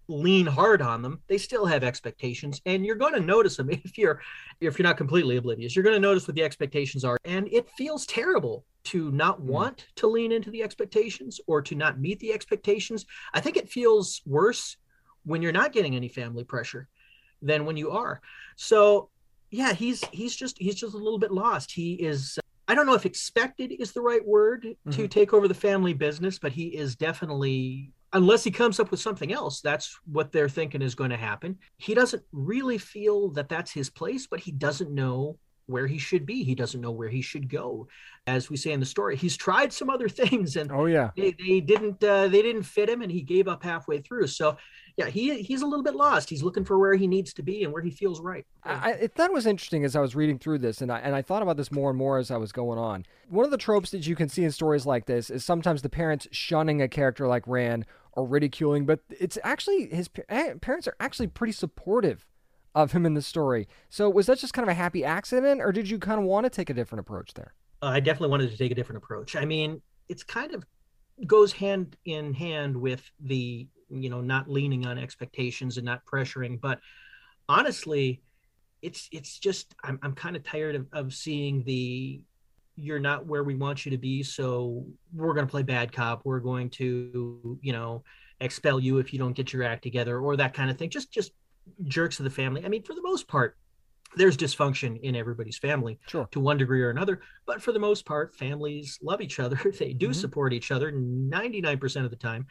Speaker 12: lean hard on them they still have expectations and you're going to notice them if you're if you're not completely oblivious you're going to notice what the expectations are and it feels terrible to not mm. want to lean into the expectations or to not meet the expectations i think it feels worse when you're not getting any family pressure than when you are so yeah he's he's just he's just a little bit lost he is I don't know if expected is the right word mm-hmm. to take over the family business, but he is definitely unless he comes up with something else that's what they're thinking is going to happen he doesn't really feel that that's his place but he doesn't know where he should be. He doesn't know where he should go. As we say in the story, he's tried some other things and
Speaker 1: oh yeah,
Speaker 12: they, they didn't uh, they didn't fit him, and he gave up halfway through. So yeah, he he's a little bit lost. He's looking for where he needs to be and where he feels right.
Speaker 1: I, I thought was interesting as I was reading through this, and I and I thought about this more and more as I was going on. One of the tropes that you can see in stories like this is sometimes the parents shunning a character like Rand or ridiculing, but it's actually his eh, parents are actually pretty supportive of him in the story. So was that just kind of a happy accident, or did you kind of want to take a different approach there?
Speaker 12: Uh, I definitely wanted to take a different approach. I mean, it's kind of goes hand in hand with the you know not leaning on expectations and not pressuring, but honestly, it's it's just I'm I'm kind of tired of, of seeing the you're not where we want you to be, so we're going to play bad cop. We're going to you know expel you if you don't get your act together or that kind of thing. Just just jerks of the family. I mean, for the most part, there's dysfunction in everybody's family
Speaker 1: sure.
Speaker 12: to one degree or another. But for the most part, families love each other. They do mm-hmm. support each other 99% of the time.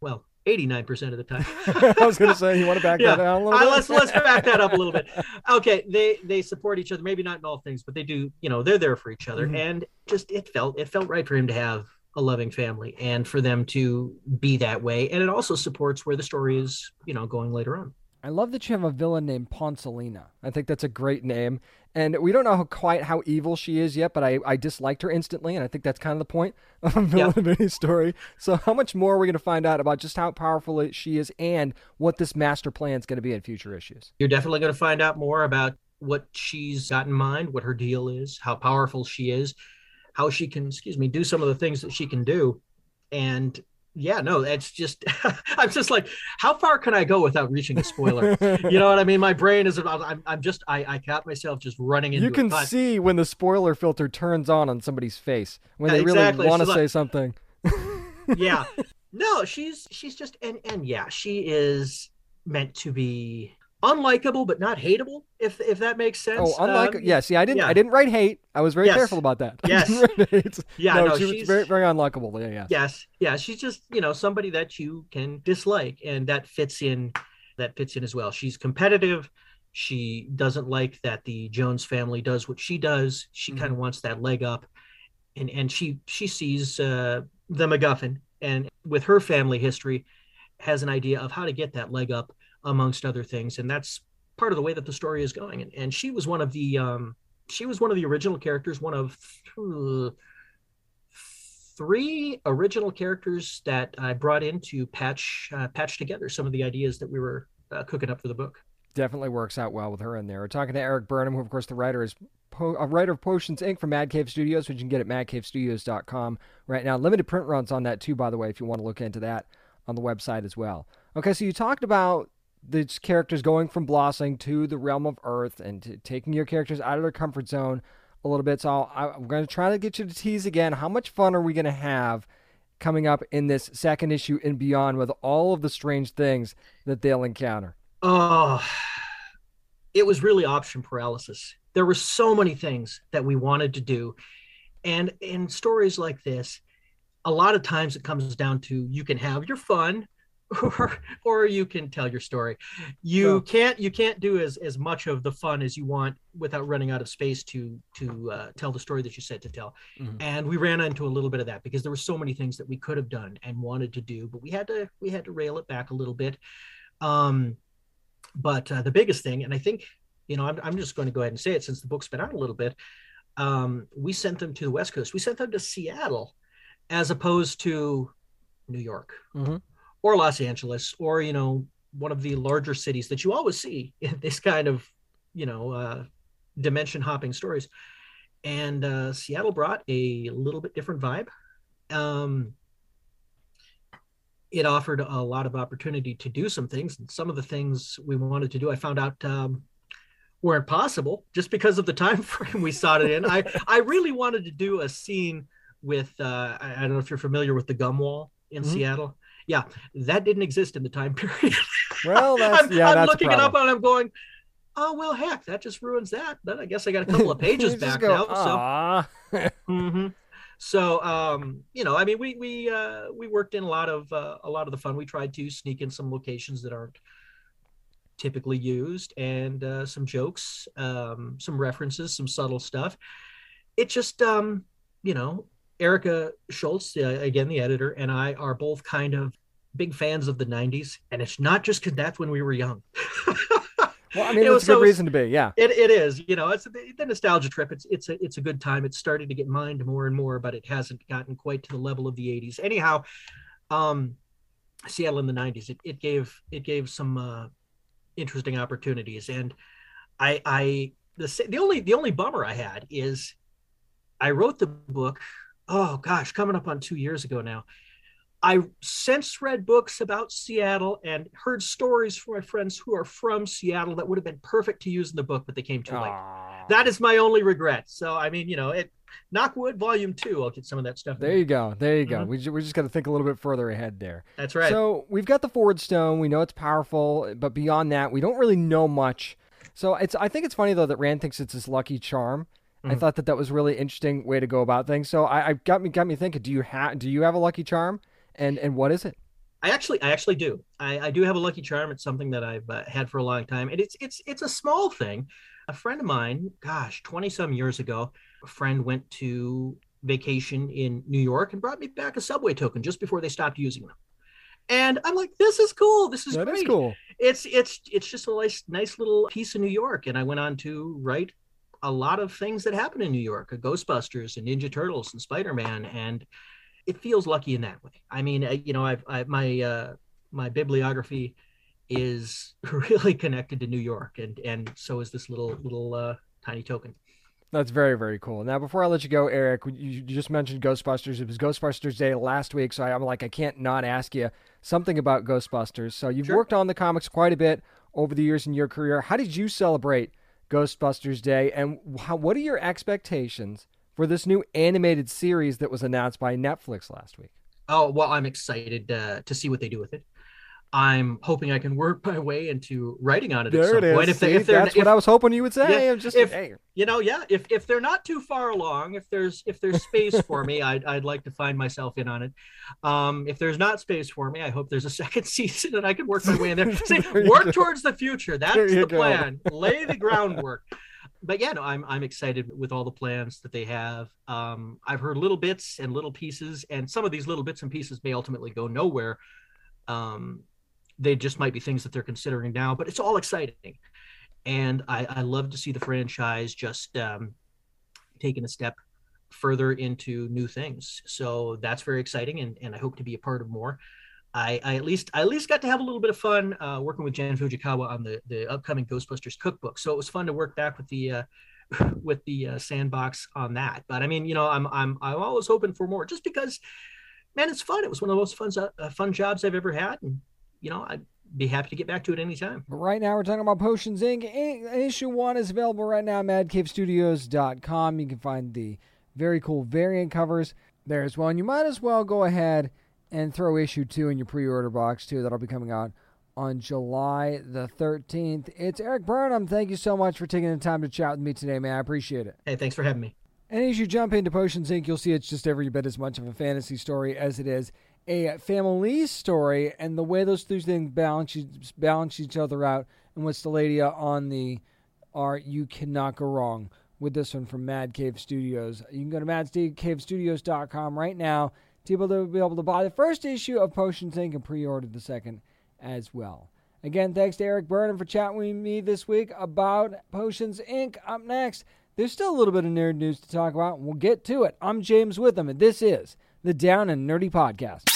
Speaker 12: Well, 89% of the time.
Speaker 1: I was going to say, you want to back yeah. that down a little bit?
Speaker 12: Uh, let's, let's back that up a little bit. Okay. They, they support each other, maybe not in all things, but they do, you know, they're there for each other. Mm-hmm. And just, it felt, it felt right for him to have a loving family and for them to be that way. And it also supports where the story is, you know, going later on.
Speaker 1: I love that you have a villain named Poncelina. I think that's a great name. And we don't know how, quite how evil she is yet, but I, I disliked her instantly, and I think that's kind of the point of a villain of any story. So, how much more are we going to find out about just how powerful she is and what this master plan is going to be in future issues?
Speaker 12: You're definitely going to find out more about what she's got in mind, what her deal is, how powerful she is, how she can, excuse me, do some of the things that she can do. And yeah, no, it's just I'm just like, how far can I go without reaching a spoiler? you know what I mean? My brain is I'm, I'm just I I caught myself just running into.
Speaker 1: You can
Speaker 12: it,
Speaker 1: see when the spoiler filter turns on on somebody's face when they exactly. really want to say like, something.
Speaker 12: yeah, no, she's she's just and and yeah, she is meant to be unlikable but not hateable if if that makes sense.
Speaker 1: oh unlike um, yeah see i didn't yeah. i didn't write hate. I was very yes. careful about that.
Speaker 12: Yes.
Speaker 1: Yeah no, no she was very very unlikable yeah, yeah.
Speaker 12: Yes yeah she's just you know somebody that you can dislike and that fits in that fits in as well. She's competitive. She doesn't like that the jones family does what she does. She mm-hmm. kind of wants that leg up and and she she sees uh the macguffin and with her family history has an idea of how to get that leg up amongst other things. And that's part of the way that the story is going. And, and she was one of the um, she was one of the original characters, one of uh, three original characters that I brought in to patch uh, patch together some of the ideas that we were uh, cooking up for the book.
Speaker 1: Definitely works out well with her in there. We're talking to Erik Burnham, who of course the writer is po- a writer of Potions Inc. from Mad Cave Studios, which you can get at madcavestudios.com right now. Limited print runs on that too, by the way, if you want to look into that on the website as well. Okay, so you talked about the characters going from blossoming to the realm of earth and taking your characters out of their comfort zone a little bit. So I'm going to try to get you to tease again. How much fun are we going to have coming up in this second issue and beyond with all of the strange things that they'll encounter?
Speaker 12: Oh, it was really option paralysis. There were so many things that we wanted to do. And in stories like this, a lot of times it comes down to you can have your fun or or you can tell your story. You can't you can't do as as much of the fun as you want without running out of space to to uh, tell the story that you said to tell. Mm-hmm. and we ran into a little bit of that because there were so many things that we could have done and wanted to do but we had to we had to rail it back a little bit. Um but uh, the biggest thing and i think you know I'm, I'm just going to go ahead and say it since the book's been out a little bit um we sent them to the west coast. We sent them to seattle as opposed to new york.
Speaker 1: Mm-hmm
Speaker 12: or Los Angeles or you know one of the larger cities that you always see in this kind of you know uh, dimension hopping stories. And uh, Seattle brought a little bit different vibe. Um, it offered a lot of opportunity to do some things, and some of the things we wanted to do, I found out um, weren't possible just because of the time frame we sought it in. I I really wanted to do a scene with uh, I, I don't know if you're familiar with the gum wall in mm-hmm. Seattle yeah, that didn't exist in the time period.
Speaker 1: Well, that's,
Speaker 12: I'm,
Speaker 1: yeah,
Speaker 12: I'm looking it up and I'm going, oh well, heck, that just ruins that. Then I guess I got a couple of pages back go, now. So, mm-hmm. so um, you know, I mean, we we uh, we worked in a lot of uh, a lot of the fun. We tried to sneak in some locations that aren't typically used, and uh, some jokes, um, some references, some subtle stuff. It just, um, you know, Erica Schultz, uh, again, the editor, and I are both kind of big fans of the 90s. And it's not just because that's when we were young.
Speaker 1: Well, I mean, it's a good
Speaker 12: so
Speaker 1: reason to be. Yeah.
Speaker 12: It, it is. You know, it's the, nostalgia trip. It's it's a it's a good time. It's starting to get mined more and more, but it hasn't gotten quite to the level of the 80s. Anyhow, um, Seattle in the 90s, it, it gave it gave some uh, interesting opportunities. And I I the the only the only bummer I had is I wrote the book. Oh gosh, coming up on two years ago now. I since read books about Seattle and heard stories from my friends who are from Seattle that would have been perfect to use in the book, but they came too late. That is my only regret. So, I mean, you know, it Knockwood Volume Two. I'll get some of that stuff.
Speaker 1: There you go. There you go.
Speaker 12: Mhm.
Speaker 1: We, ju- we just got to think a little bit further ahead there.
Speaker 12: That's right.
Speaker 1: So we've got the Ford Stone. We know it's powerful, but beyond that, we don't really know much. So it's. I think it's funny though that Rand thinks it's his lucky charm. I
Speaker 12: Mhm.
Speaker 1: thought that that was really interesting way to go about things. So I, I got me got me thinking. Do you have Do you have a lucky charm? And and what is it?
Speaker 12: I actually, I actually do. I, I do have a lucky charm. It's something that I've uh, had for a long time, and it's it's it's a small thing. A friend of mine, gosh, twenty some years ago, a friend went to vacation in New York and brought me back a subway token just before they stopped using them. And I'm like, this is cool. This is
Speaker 1: That is
Speaker 12: great.
Speaker 1: cool.
Speaker 12: It's it's it's just a nice nice little piece of New York. And I went on to write a lot of things that happen in New York, uh, Ghostbusters and Ninja Turtles and Spider Man, and it feels lucky in that way. I mean, I, you know, I've I, my uh, my bibliography is really connected to New York, and and so is this little little uh, tiny token.
Speaker 1: That's very, very cool. Now, before I let you go, Erik, you you just mentioned Ghostbusters. It was Ghostbusters Day last week, so I'm like, I can't not ask you something about Ghostbusters. So you've worked on the comics quite a bit over the years in your career. How did you celebrate Ghostbusters Day, and how, what are your expectations for this new animated series that was announced by Netflix last week?
Speaker 12: Oh well, I'm excited uh, to see what they do with it. I'm hoping I can work my way into writing on it at some
Speaker 1: it is.
Speaker 12: point. If, they,
Speaker 1: See,
Speaker 12: if they're,
Speaker 1: that's
Speaker 12: if,
Speaker 1: what I was hoping you would say.
Speaker 12: Yeah,
Speaker 1: I'm just,
Speaker 12: if,
Speaker 1: hey.
Speaker 12: you know, yeah. If if they're not too far along, if there's if there's space for me, I'd I'd like to find myself in on it. Um, if there's not space for me, I hope there's a second season and I can work my way in there. See,
Speaker 1: There
Speaker 12: work
Speaker 1: go.
Speaker 12: towards the future. That's the
Speaker 1: go.
Speaker 12: plan. Lay the groundwork. But yeah, no, I'm I'm excited with all the plans that they have. Um, I've heard little bits and little pieces, and some of these little bits and pieces may ultimately go nowhere. Um, they just might be things that they're considering now, but it's all exciting and I, I love to see the franchise just um, taking a step further into new things. So that's very exciting, and, and I hope to be a part of more. I, I at least I at least got to have a little bit of fun uh, working with Jenn Fujikawa on the the upcoming Ghostbusters cookbook. So it was fun to work back with the uh, with the uh, sandbox on that. But I mean, you know, I'm I'm I'm always hoping for more, just because, man, it's fun. It was one of the most fun uh, fun jobs I've ever had, and you know, I'd be happy to get back to it anytime.
Speaker 1: But right now, we're talking about Potions Inc. Issue 1 is available right now at madcavestudios.com. You can find the very cool variant covers there as well. And you might as well go ahead and throw issue 2 in your pre order box, too. That'll be coming out on July the 13th. It's Erik Burnham. Thank you so much for taking the time to chat with me today, man. I appreciate it.
Speaker 12: Hey, thanks for having me.
Speaker 1: And as you jump into Potions Inc., you'll see it's just every bit as much of a fantasy story as it is a family story, and the way those two things balance, balance each other out, and with Stelladia on the art, you cannot go wrong with this one from Mad Cave Studios. You can go to madcavestudios.com right now to be able to be able to buy the first issue of Potions Inc. and pre-order the second as well. Again, thanks to Erik Burnham for chatting with me this week about Potions Inc. Up next, there's still a little bit of nerd news to talk about, and we'll get to it. I'm James Witham, and this is the Down and Nerdy Podcast.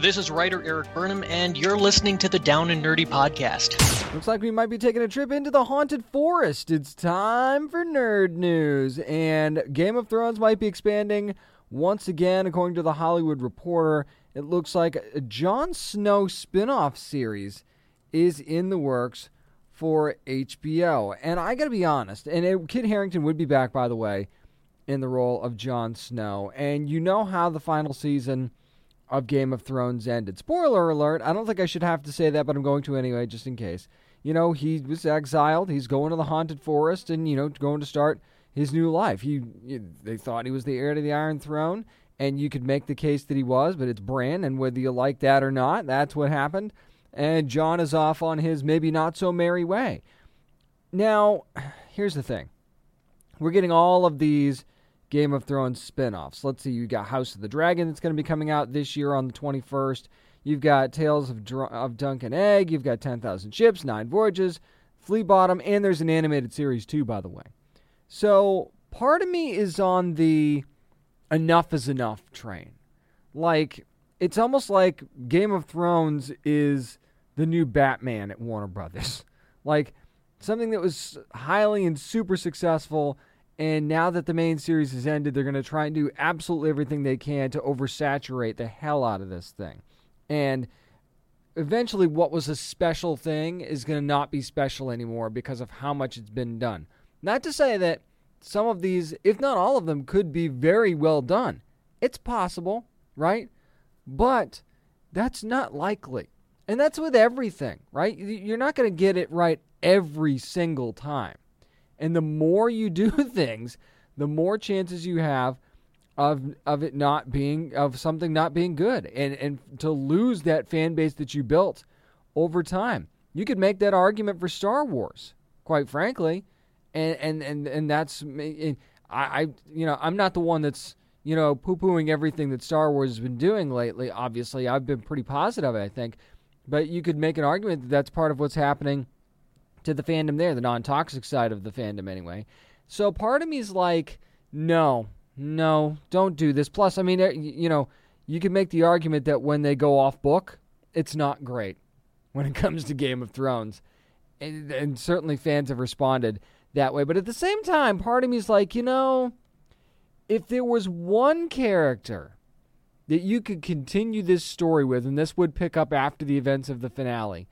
Speaker 13: This is writer Erik Burnham, and you're listening to the Down and Nerdy podcast.
Speaker 1: Looks like we might be taking a trip into the haunted forest. It's time for nerd news, and Game of Thrones might be expanding once again, according to the Hollywood Reporter. It looks like a Jon Snow spin-off series is in the works for HBO. And I got to be honest, and it, Kit Harington would be back, by the way, in the role of Jon Snow. And you know how the final season of Game of Thrones ended. Spoiler alert, I don't think I should have to say that, but I'm going to anyway, just in case. You know, he was exiled, he's going to the haunted forest and, you know, going to start his new life. He they thought he was the heir to the Iron Throne, and you could make the case that he was, but it's Bran, and whether you like that or not, that's what happened. and Jon is off on his maybe not so merry way. Now, here's the thing we're getting all of these Game of Thrones spin offs. Let's see, you got House of the Dragon that's going to be coming out this year on the 21st. You've got Tales of, Dr- of Dunk and Egg. You've got 10,000 Ships, Nine Voyages, Flea Bottom, and there's an animated series too, by the way. So part of me is on the enough is enough train. Like, it's almost like Game of Thrones is the new Batman at Warner Brothers. like, something that was highly and super successful. And now that the main series has ended, they're going to try and do absolutely everything they can to oversaturate the hell out of this thing. And eventually, what was a special thing is going to not be special anymore because of how much it's been done. Not to say that some of these, if not all of them, could be very well done. It's possible, right? But that's not likely. And that's with everything, right? You're not going to get it right every single time. And the more you do things, the more chances you have of of it not being of something not being good and and to lose that fan base that you built over time. You could make that argument for Star Wars, quite frankly. And and and, and that's and I, I you know, I'm not the one that's you know, poo pooing everything that Star Wars has been doing lately. Obviously, I've been pretty positive, I think. But you could make an argument that that's part of what's happening to the fandom there, the non toxic side of the fandom, anyway. So part of me is like, no, no, don't do this. Plus, I mean, eh, you know, you can make the argument that when they go off book, it's not great when it comes to Game of Thrones. And, and certainly fans have responded that way. But at the same time, part of me is like, you know, if there was one character that you could continue this story with, and this would pick up after the events of the finale,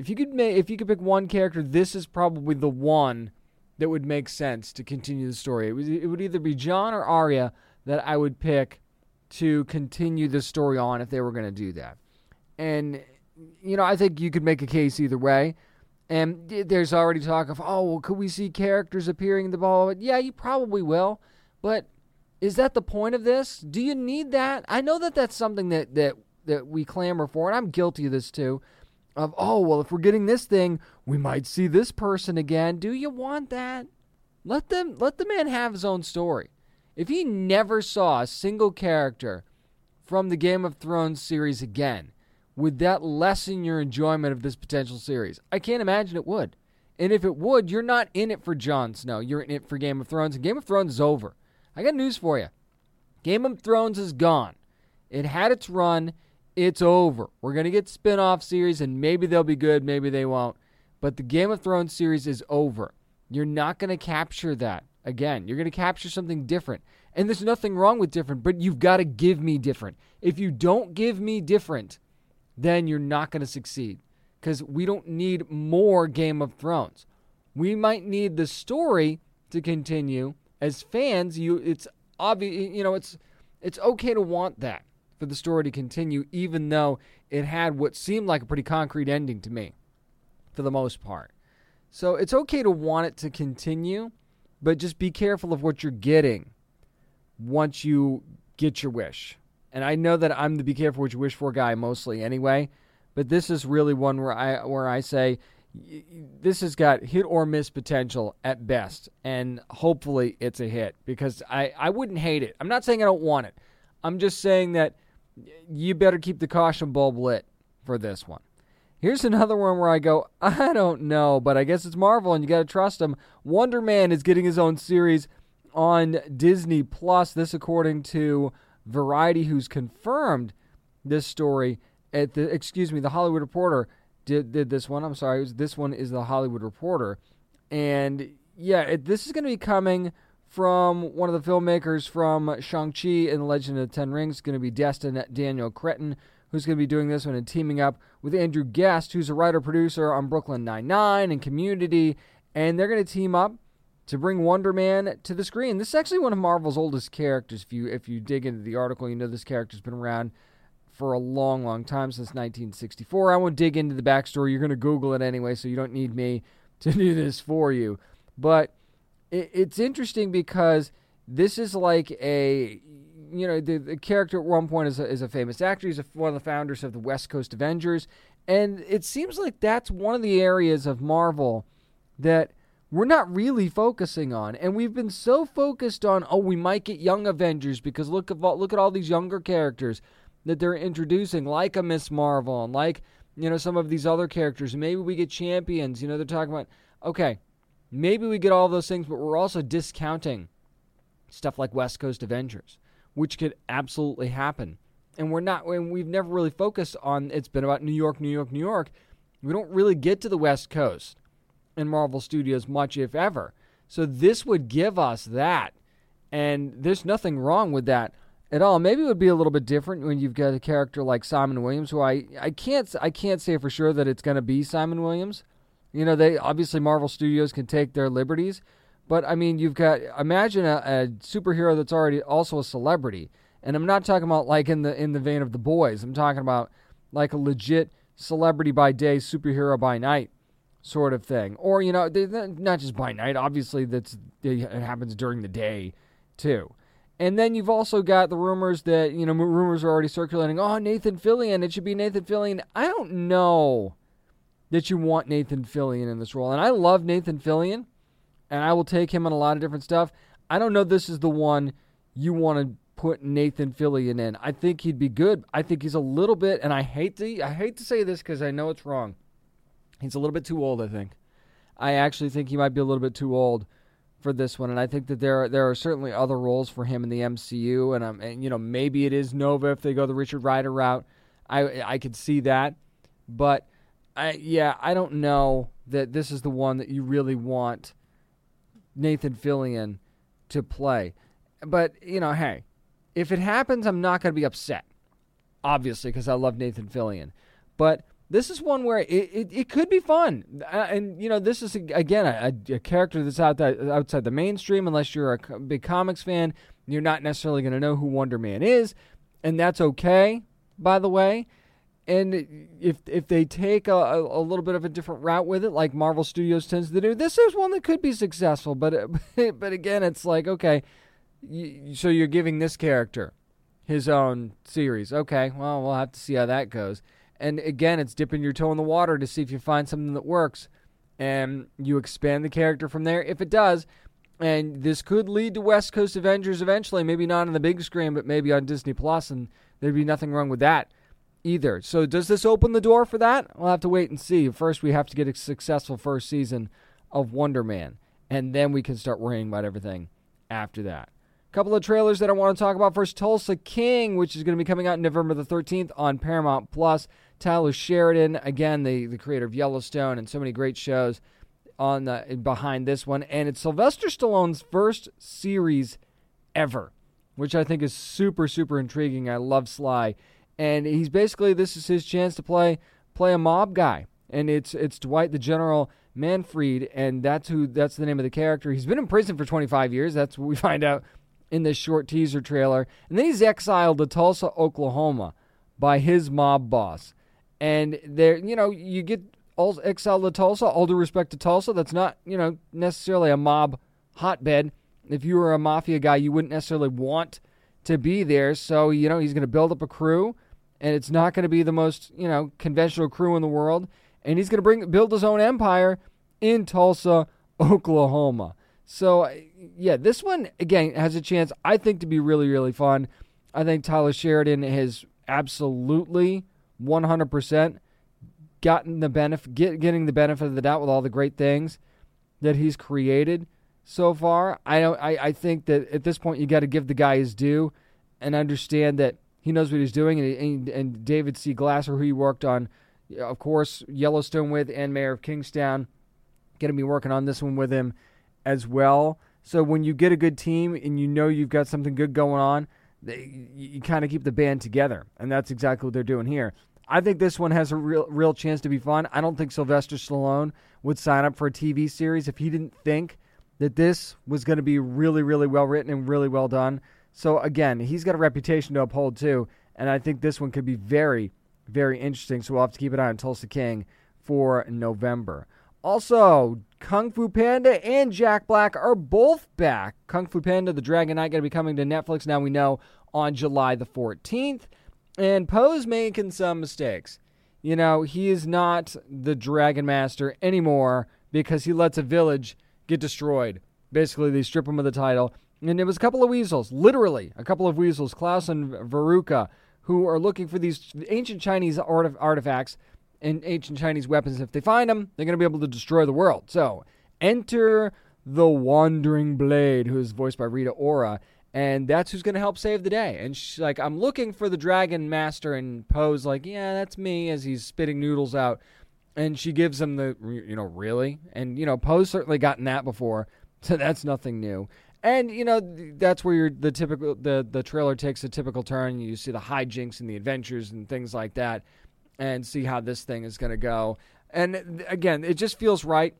Speaker 1: if you could make, if you could pick one character, this is probably the one that would make sense to continue the story. It, was, it would either be Jon or Arya that I would pick to continue the story on if they were going to do that. And, you know, I think you could make a case either way. And there's already talk of, oh, well, could we see characters appearing in the ball? Yeah, you probably will. But is that the point of this? Do you need that? I know that that's something that, that, that we clamor for, and I'm guilty of this too of oh well if we're getting this thing we might see this person again. Do you want that? Let them let the man have his own story. If he never saw a single character from the game of thrones series again would that lessen your enjoyment of this potential series? I can't imagine it would. And if it would you're not in it for Jon Snow. You're in it for game of thrones. And game of thrones is over. I got news for you. Game of thrones is gone. It had its run it's over. We're going to get spin off series, and maybe they'll be good, maybe they won't. But the Game of Thrones series is over. You're not going to capture that again. You're going to capture something different. And there's nothing wrong with different, but you've got to give me different. If you don't give me different, then you're not going to succeed because we don't need more Game of Thrones. We might need the story to continue. As fans, you it's obvious, you know, it's it's okay to want that for the story to continue, even though it had what seemed like a pretty concrete ending to me, for the most part. So it's okay to want it to continue, but just be careful of what you're getting once you get your wish. And I know that I'm the be careful what you wish for guy mostly anyway, but this is really one where I where I say this has got hit or miss potential at best, and hopefully it's a hit because I I wouldn't hate it. I'm not saying I don't want it. I'm just saying that you better keep the caution bulb lit for this one. Here's another one where I go, I don't know, but I guess it's Marvel and you got to trust them. Wonder Man is getting his own series on Disney Plus. This, according to Variety, who's confirmed this story at the, excuse me, the Hollywood Reporter did, did this one. I'm sorry, this one is the Hollywood Reporter. And yeah, it, this is going to be coming from one of the filmmakers from Shang-Chi and the Legend of the Ten Rings, going to be Destin Daniel Cretton, who's going to be doing this one and teaming up with Andrew Guest, who's a writer-producer on Brooklyn Nine-Nine and Community, and they're going to team up to bring Wonder Man to the screen. This is actually one of Marvel's oldest characters. If you if you dig into the article, you know this character's been around for a long, long time since 1964. I won't dig into the backstory. You're going to Google it anyway, so you don't need me to do this for you. But it, it's interesting because this is like a you know the, the character at one point is a, is a famous actor. He's a, one of the founders of the West Coast Avengers, And it seems like that's one of the areas of Marvel that we're not really focusing on. And we've been so focused on, oh, we might get young Avengers because look at look at all these younger characters that they're introducing, like a Miss Marvel and like you know some of these other characters. Maybe we get champions. You know, they're talking about okay, maybe we get all those things, but we're also discounting stuff like West Coast Avengers, which could absolutely happen. And we're not, and we've never really focused on. It's been about New York, New York, New York. We don't really get to the West Coast in Marvel Studios much, if ever. So this would give us that. And there's nothing wrong with that at all. Maybe it would be a little bit different when you've got a character like Simon Williams, who I, I can't I can't say for sure that it's going to be Simon Williams. You know, they obviously Marvel Studios can take their liberties, but I mean, you've got imagine a, a superhero that's already also a celebrity, and I'm not talking about like in the in the vein of the boys. I'm talking about like a legit celebrity by day, superhero by night sort of thing. Or, you know, not just by night, obviously that's it happens during the day too. And then you've also got the rumors that, you know, rumors are already circulating, oh, Nathan Fillion, it should be Nathan Fillion. I don't know that you want Nathan Fillion in this role. And I love Nathan Fillion, and I will take him on a lot of different stuff. I don't know this is the one you want to put Nathan Fillion in. I think he'd be good. I think he's a little bit, and I hate to I hate to say this because I know it's wrong. He's a little bit too old, I think. I actually think he might be a little bit too old for this one, and I think that there are, there are certainly other roles for him in the MCU, and, um, and you know maybe it is Nova if they go the Richard Rider route. I I could see that, but I yeah I don't know that this is the one that you really want Nathan Fillion to play. But you know, hey, if it happens, I'm not going to be upset, obviously, because I love Nathan Fillion. But this is one where it, it, it could be fun. Uh, and, you know, this is, again, a, a character that's out that, outside the mainstream. Unless you're a big comics fan, you're not necessarily going to know who Wonder Man is. And that's okay, by the way. And if if they take a, a, little bit of a different route with it, like Marvel Studios tends to do, this is one that could be successful. But but again, it's like okay, so you're giving this character his own series. Okay, well we'll have to see how that goes. And again, it's dipping your toe in the water to see if you find something that works. And you expand the character from there. If it does, and this could lead to West Coast Avengers eventually, maybe not on the big screen, but maybe on Disney Plus, and there'd be nothing wrong with that either. So, does this open the door for that? We'll have to wait and see. First, we have to get a successful first season of Wonder Man, and then we can start worrying about everything after that. A couple of trailers that I want to talk about. First, Tulsa King, which is going to be coming out November the 13th on Paramount Plus. Taylor Sheridan, again, the, the creator of Yellowstone and so many great shows on the behind this one. And it's Sylvester Stallone's first series ever, which I think is super, super intriguing. I love Sly. And he's basically this is his chance to play play a mob guy. And it's it's Dwight the General Manfred, and that's who that's the name of the character. He's been in prison for 25 years. That's what we find out in this short teaser trailer. And then he's exiled to Tulsa, Oklahoma by his mob boss and there, you know, you get all exiled to Tulsa. All due respect to Tulsa, that's not, you know, necessarily a mob hotbed. If you were a mafia guy, you wouldn't necessarily want to be there. So, you know, he's going to build up a crew, and it's not going to be the most, you know, conventional crew in the world. And he's going to bring build his own empire in Tulsa, Oklahoma. So, uh, yeah, this one again has a chance, I think, to be really, really fun. I think Taylor Sheridan has absolutely 100% gotten the benefit get, getting the benefit of the doubt with all the great things that he's created so far. I don't I, I think that at this point you got to give the guy his due and understand that he knows what he's doing and, and, and David C. Glasser who he worked on of course Yellowstone with and Mayor of Kingstown going to be working on this one with him as well. So when you get a good team and you know you've got something good going on, they, you kind of keep the band together, and that's exactly what they're doing here. I think this one has a real real chance to be fun. I don't think Sylvester Stallone would sign up for a TV series if he didn't think that this was going to be really really well written and really well done. So again, he's got a reputation to uphold too, and I think this one could be very very interesting. So we'll have to keep an eye on Tulsa King for November. Also, Kung Fu Panda and Jack Black are both back. Kung Fu Panda, The Dragon Knight, going to be coming to Netflix now we know on July the 14th. And Po's making some mistakes. you know, he is not the Dragon Master anymore because he lets a village get destroyed. Basically, they strip him of the title. And it was a couple of weasels, literally a couple of weasels, Klaus and Veruca, who are looking for these ancient Chinese artifacts and ancient Chinese weapons. If they find them, they're going to be able to destroy the world. So, enter the Wandering Blade, who is voiced by Rita Ora, and that's who's going to help save the day. And she's like, I'm looking for the Dragon Master, and Po's like, Yeah, that's me, as he's spitting noodles out. And she gives him the, you know, really? And, you know, Po's certainly gotten that before, so that's nothing new. And you know that's where the typical the the trailer takes a typical turn. You see the hijinks and the adventures and things like that, and see how this thing is going to go. And again, it just feels right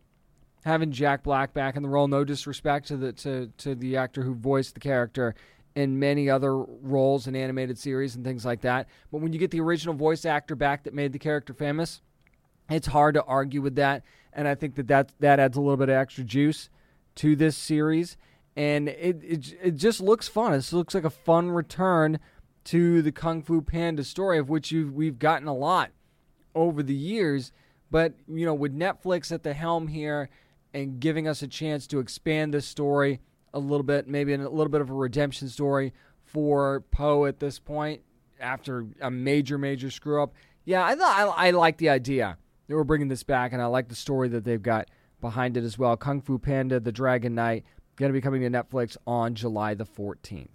Speaker 1: having Jack Black back in the role. No disrespect to the to to the actor who voiced the character in many other roles in animated series and things like that. But when you get the original voice actor back that made the character famous, it's hard to argue with that. And I think that that, that adds a little bit of extra juice to this series. And it, it, it just looks fun. It looks like a fun return to the Kung Fu Panda story, of which you we've gotten a lot over the years. But, you know, with Netflix at the helm here, and giving us a chance to expand this story a little bit, maybe a little bit of a redemption story for Po at this point after a major, major screw up. Yeah, I thought I, I like the idea that we're bringing this back, and I like the story that they've got behind it as well. Kung Fu Panda: The Dragon Knight going to be coming to Netflix on July the 14th.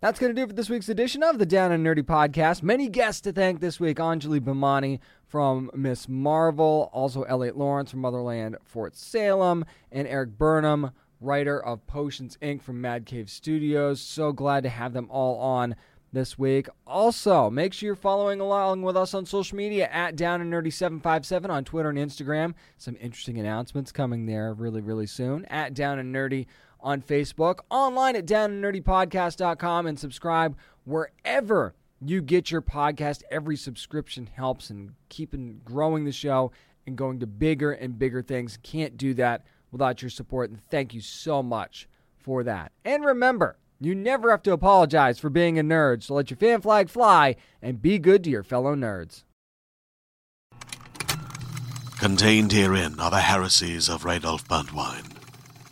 Speaker 1: That's going to do it for this week's edition of the Down and Nerdy podcast. Many guests to thank this week Anjali Bhimani from Miss Marvel, also Eliot Laurence from Motherland Fort Salem, and Erik Burnham, writer of Potions Inc. from Mad Cave Studios. So glad to have them all on this week. Also, make sure you're following along with us on social media at Down and Nerdy 757 on Twitter and Instagram. Some interesting announcements coming there really, really soon. At Down and Nerdy on Facebook, online at downandnerdypodcast.com, and subscribe wherever you get your podcast. Every subscription helps in keeping growing the show and going to bigger and bigger things. Can't do that without your support, and thank you so much for that. And remember, you never have to apologize for being a nerd, so let your fan flag fly and be good to your fellow nerds.
Speaker 6: Contained herein are the heresies of Radolf Burntwine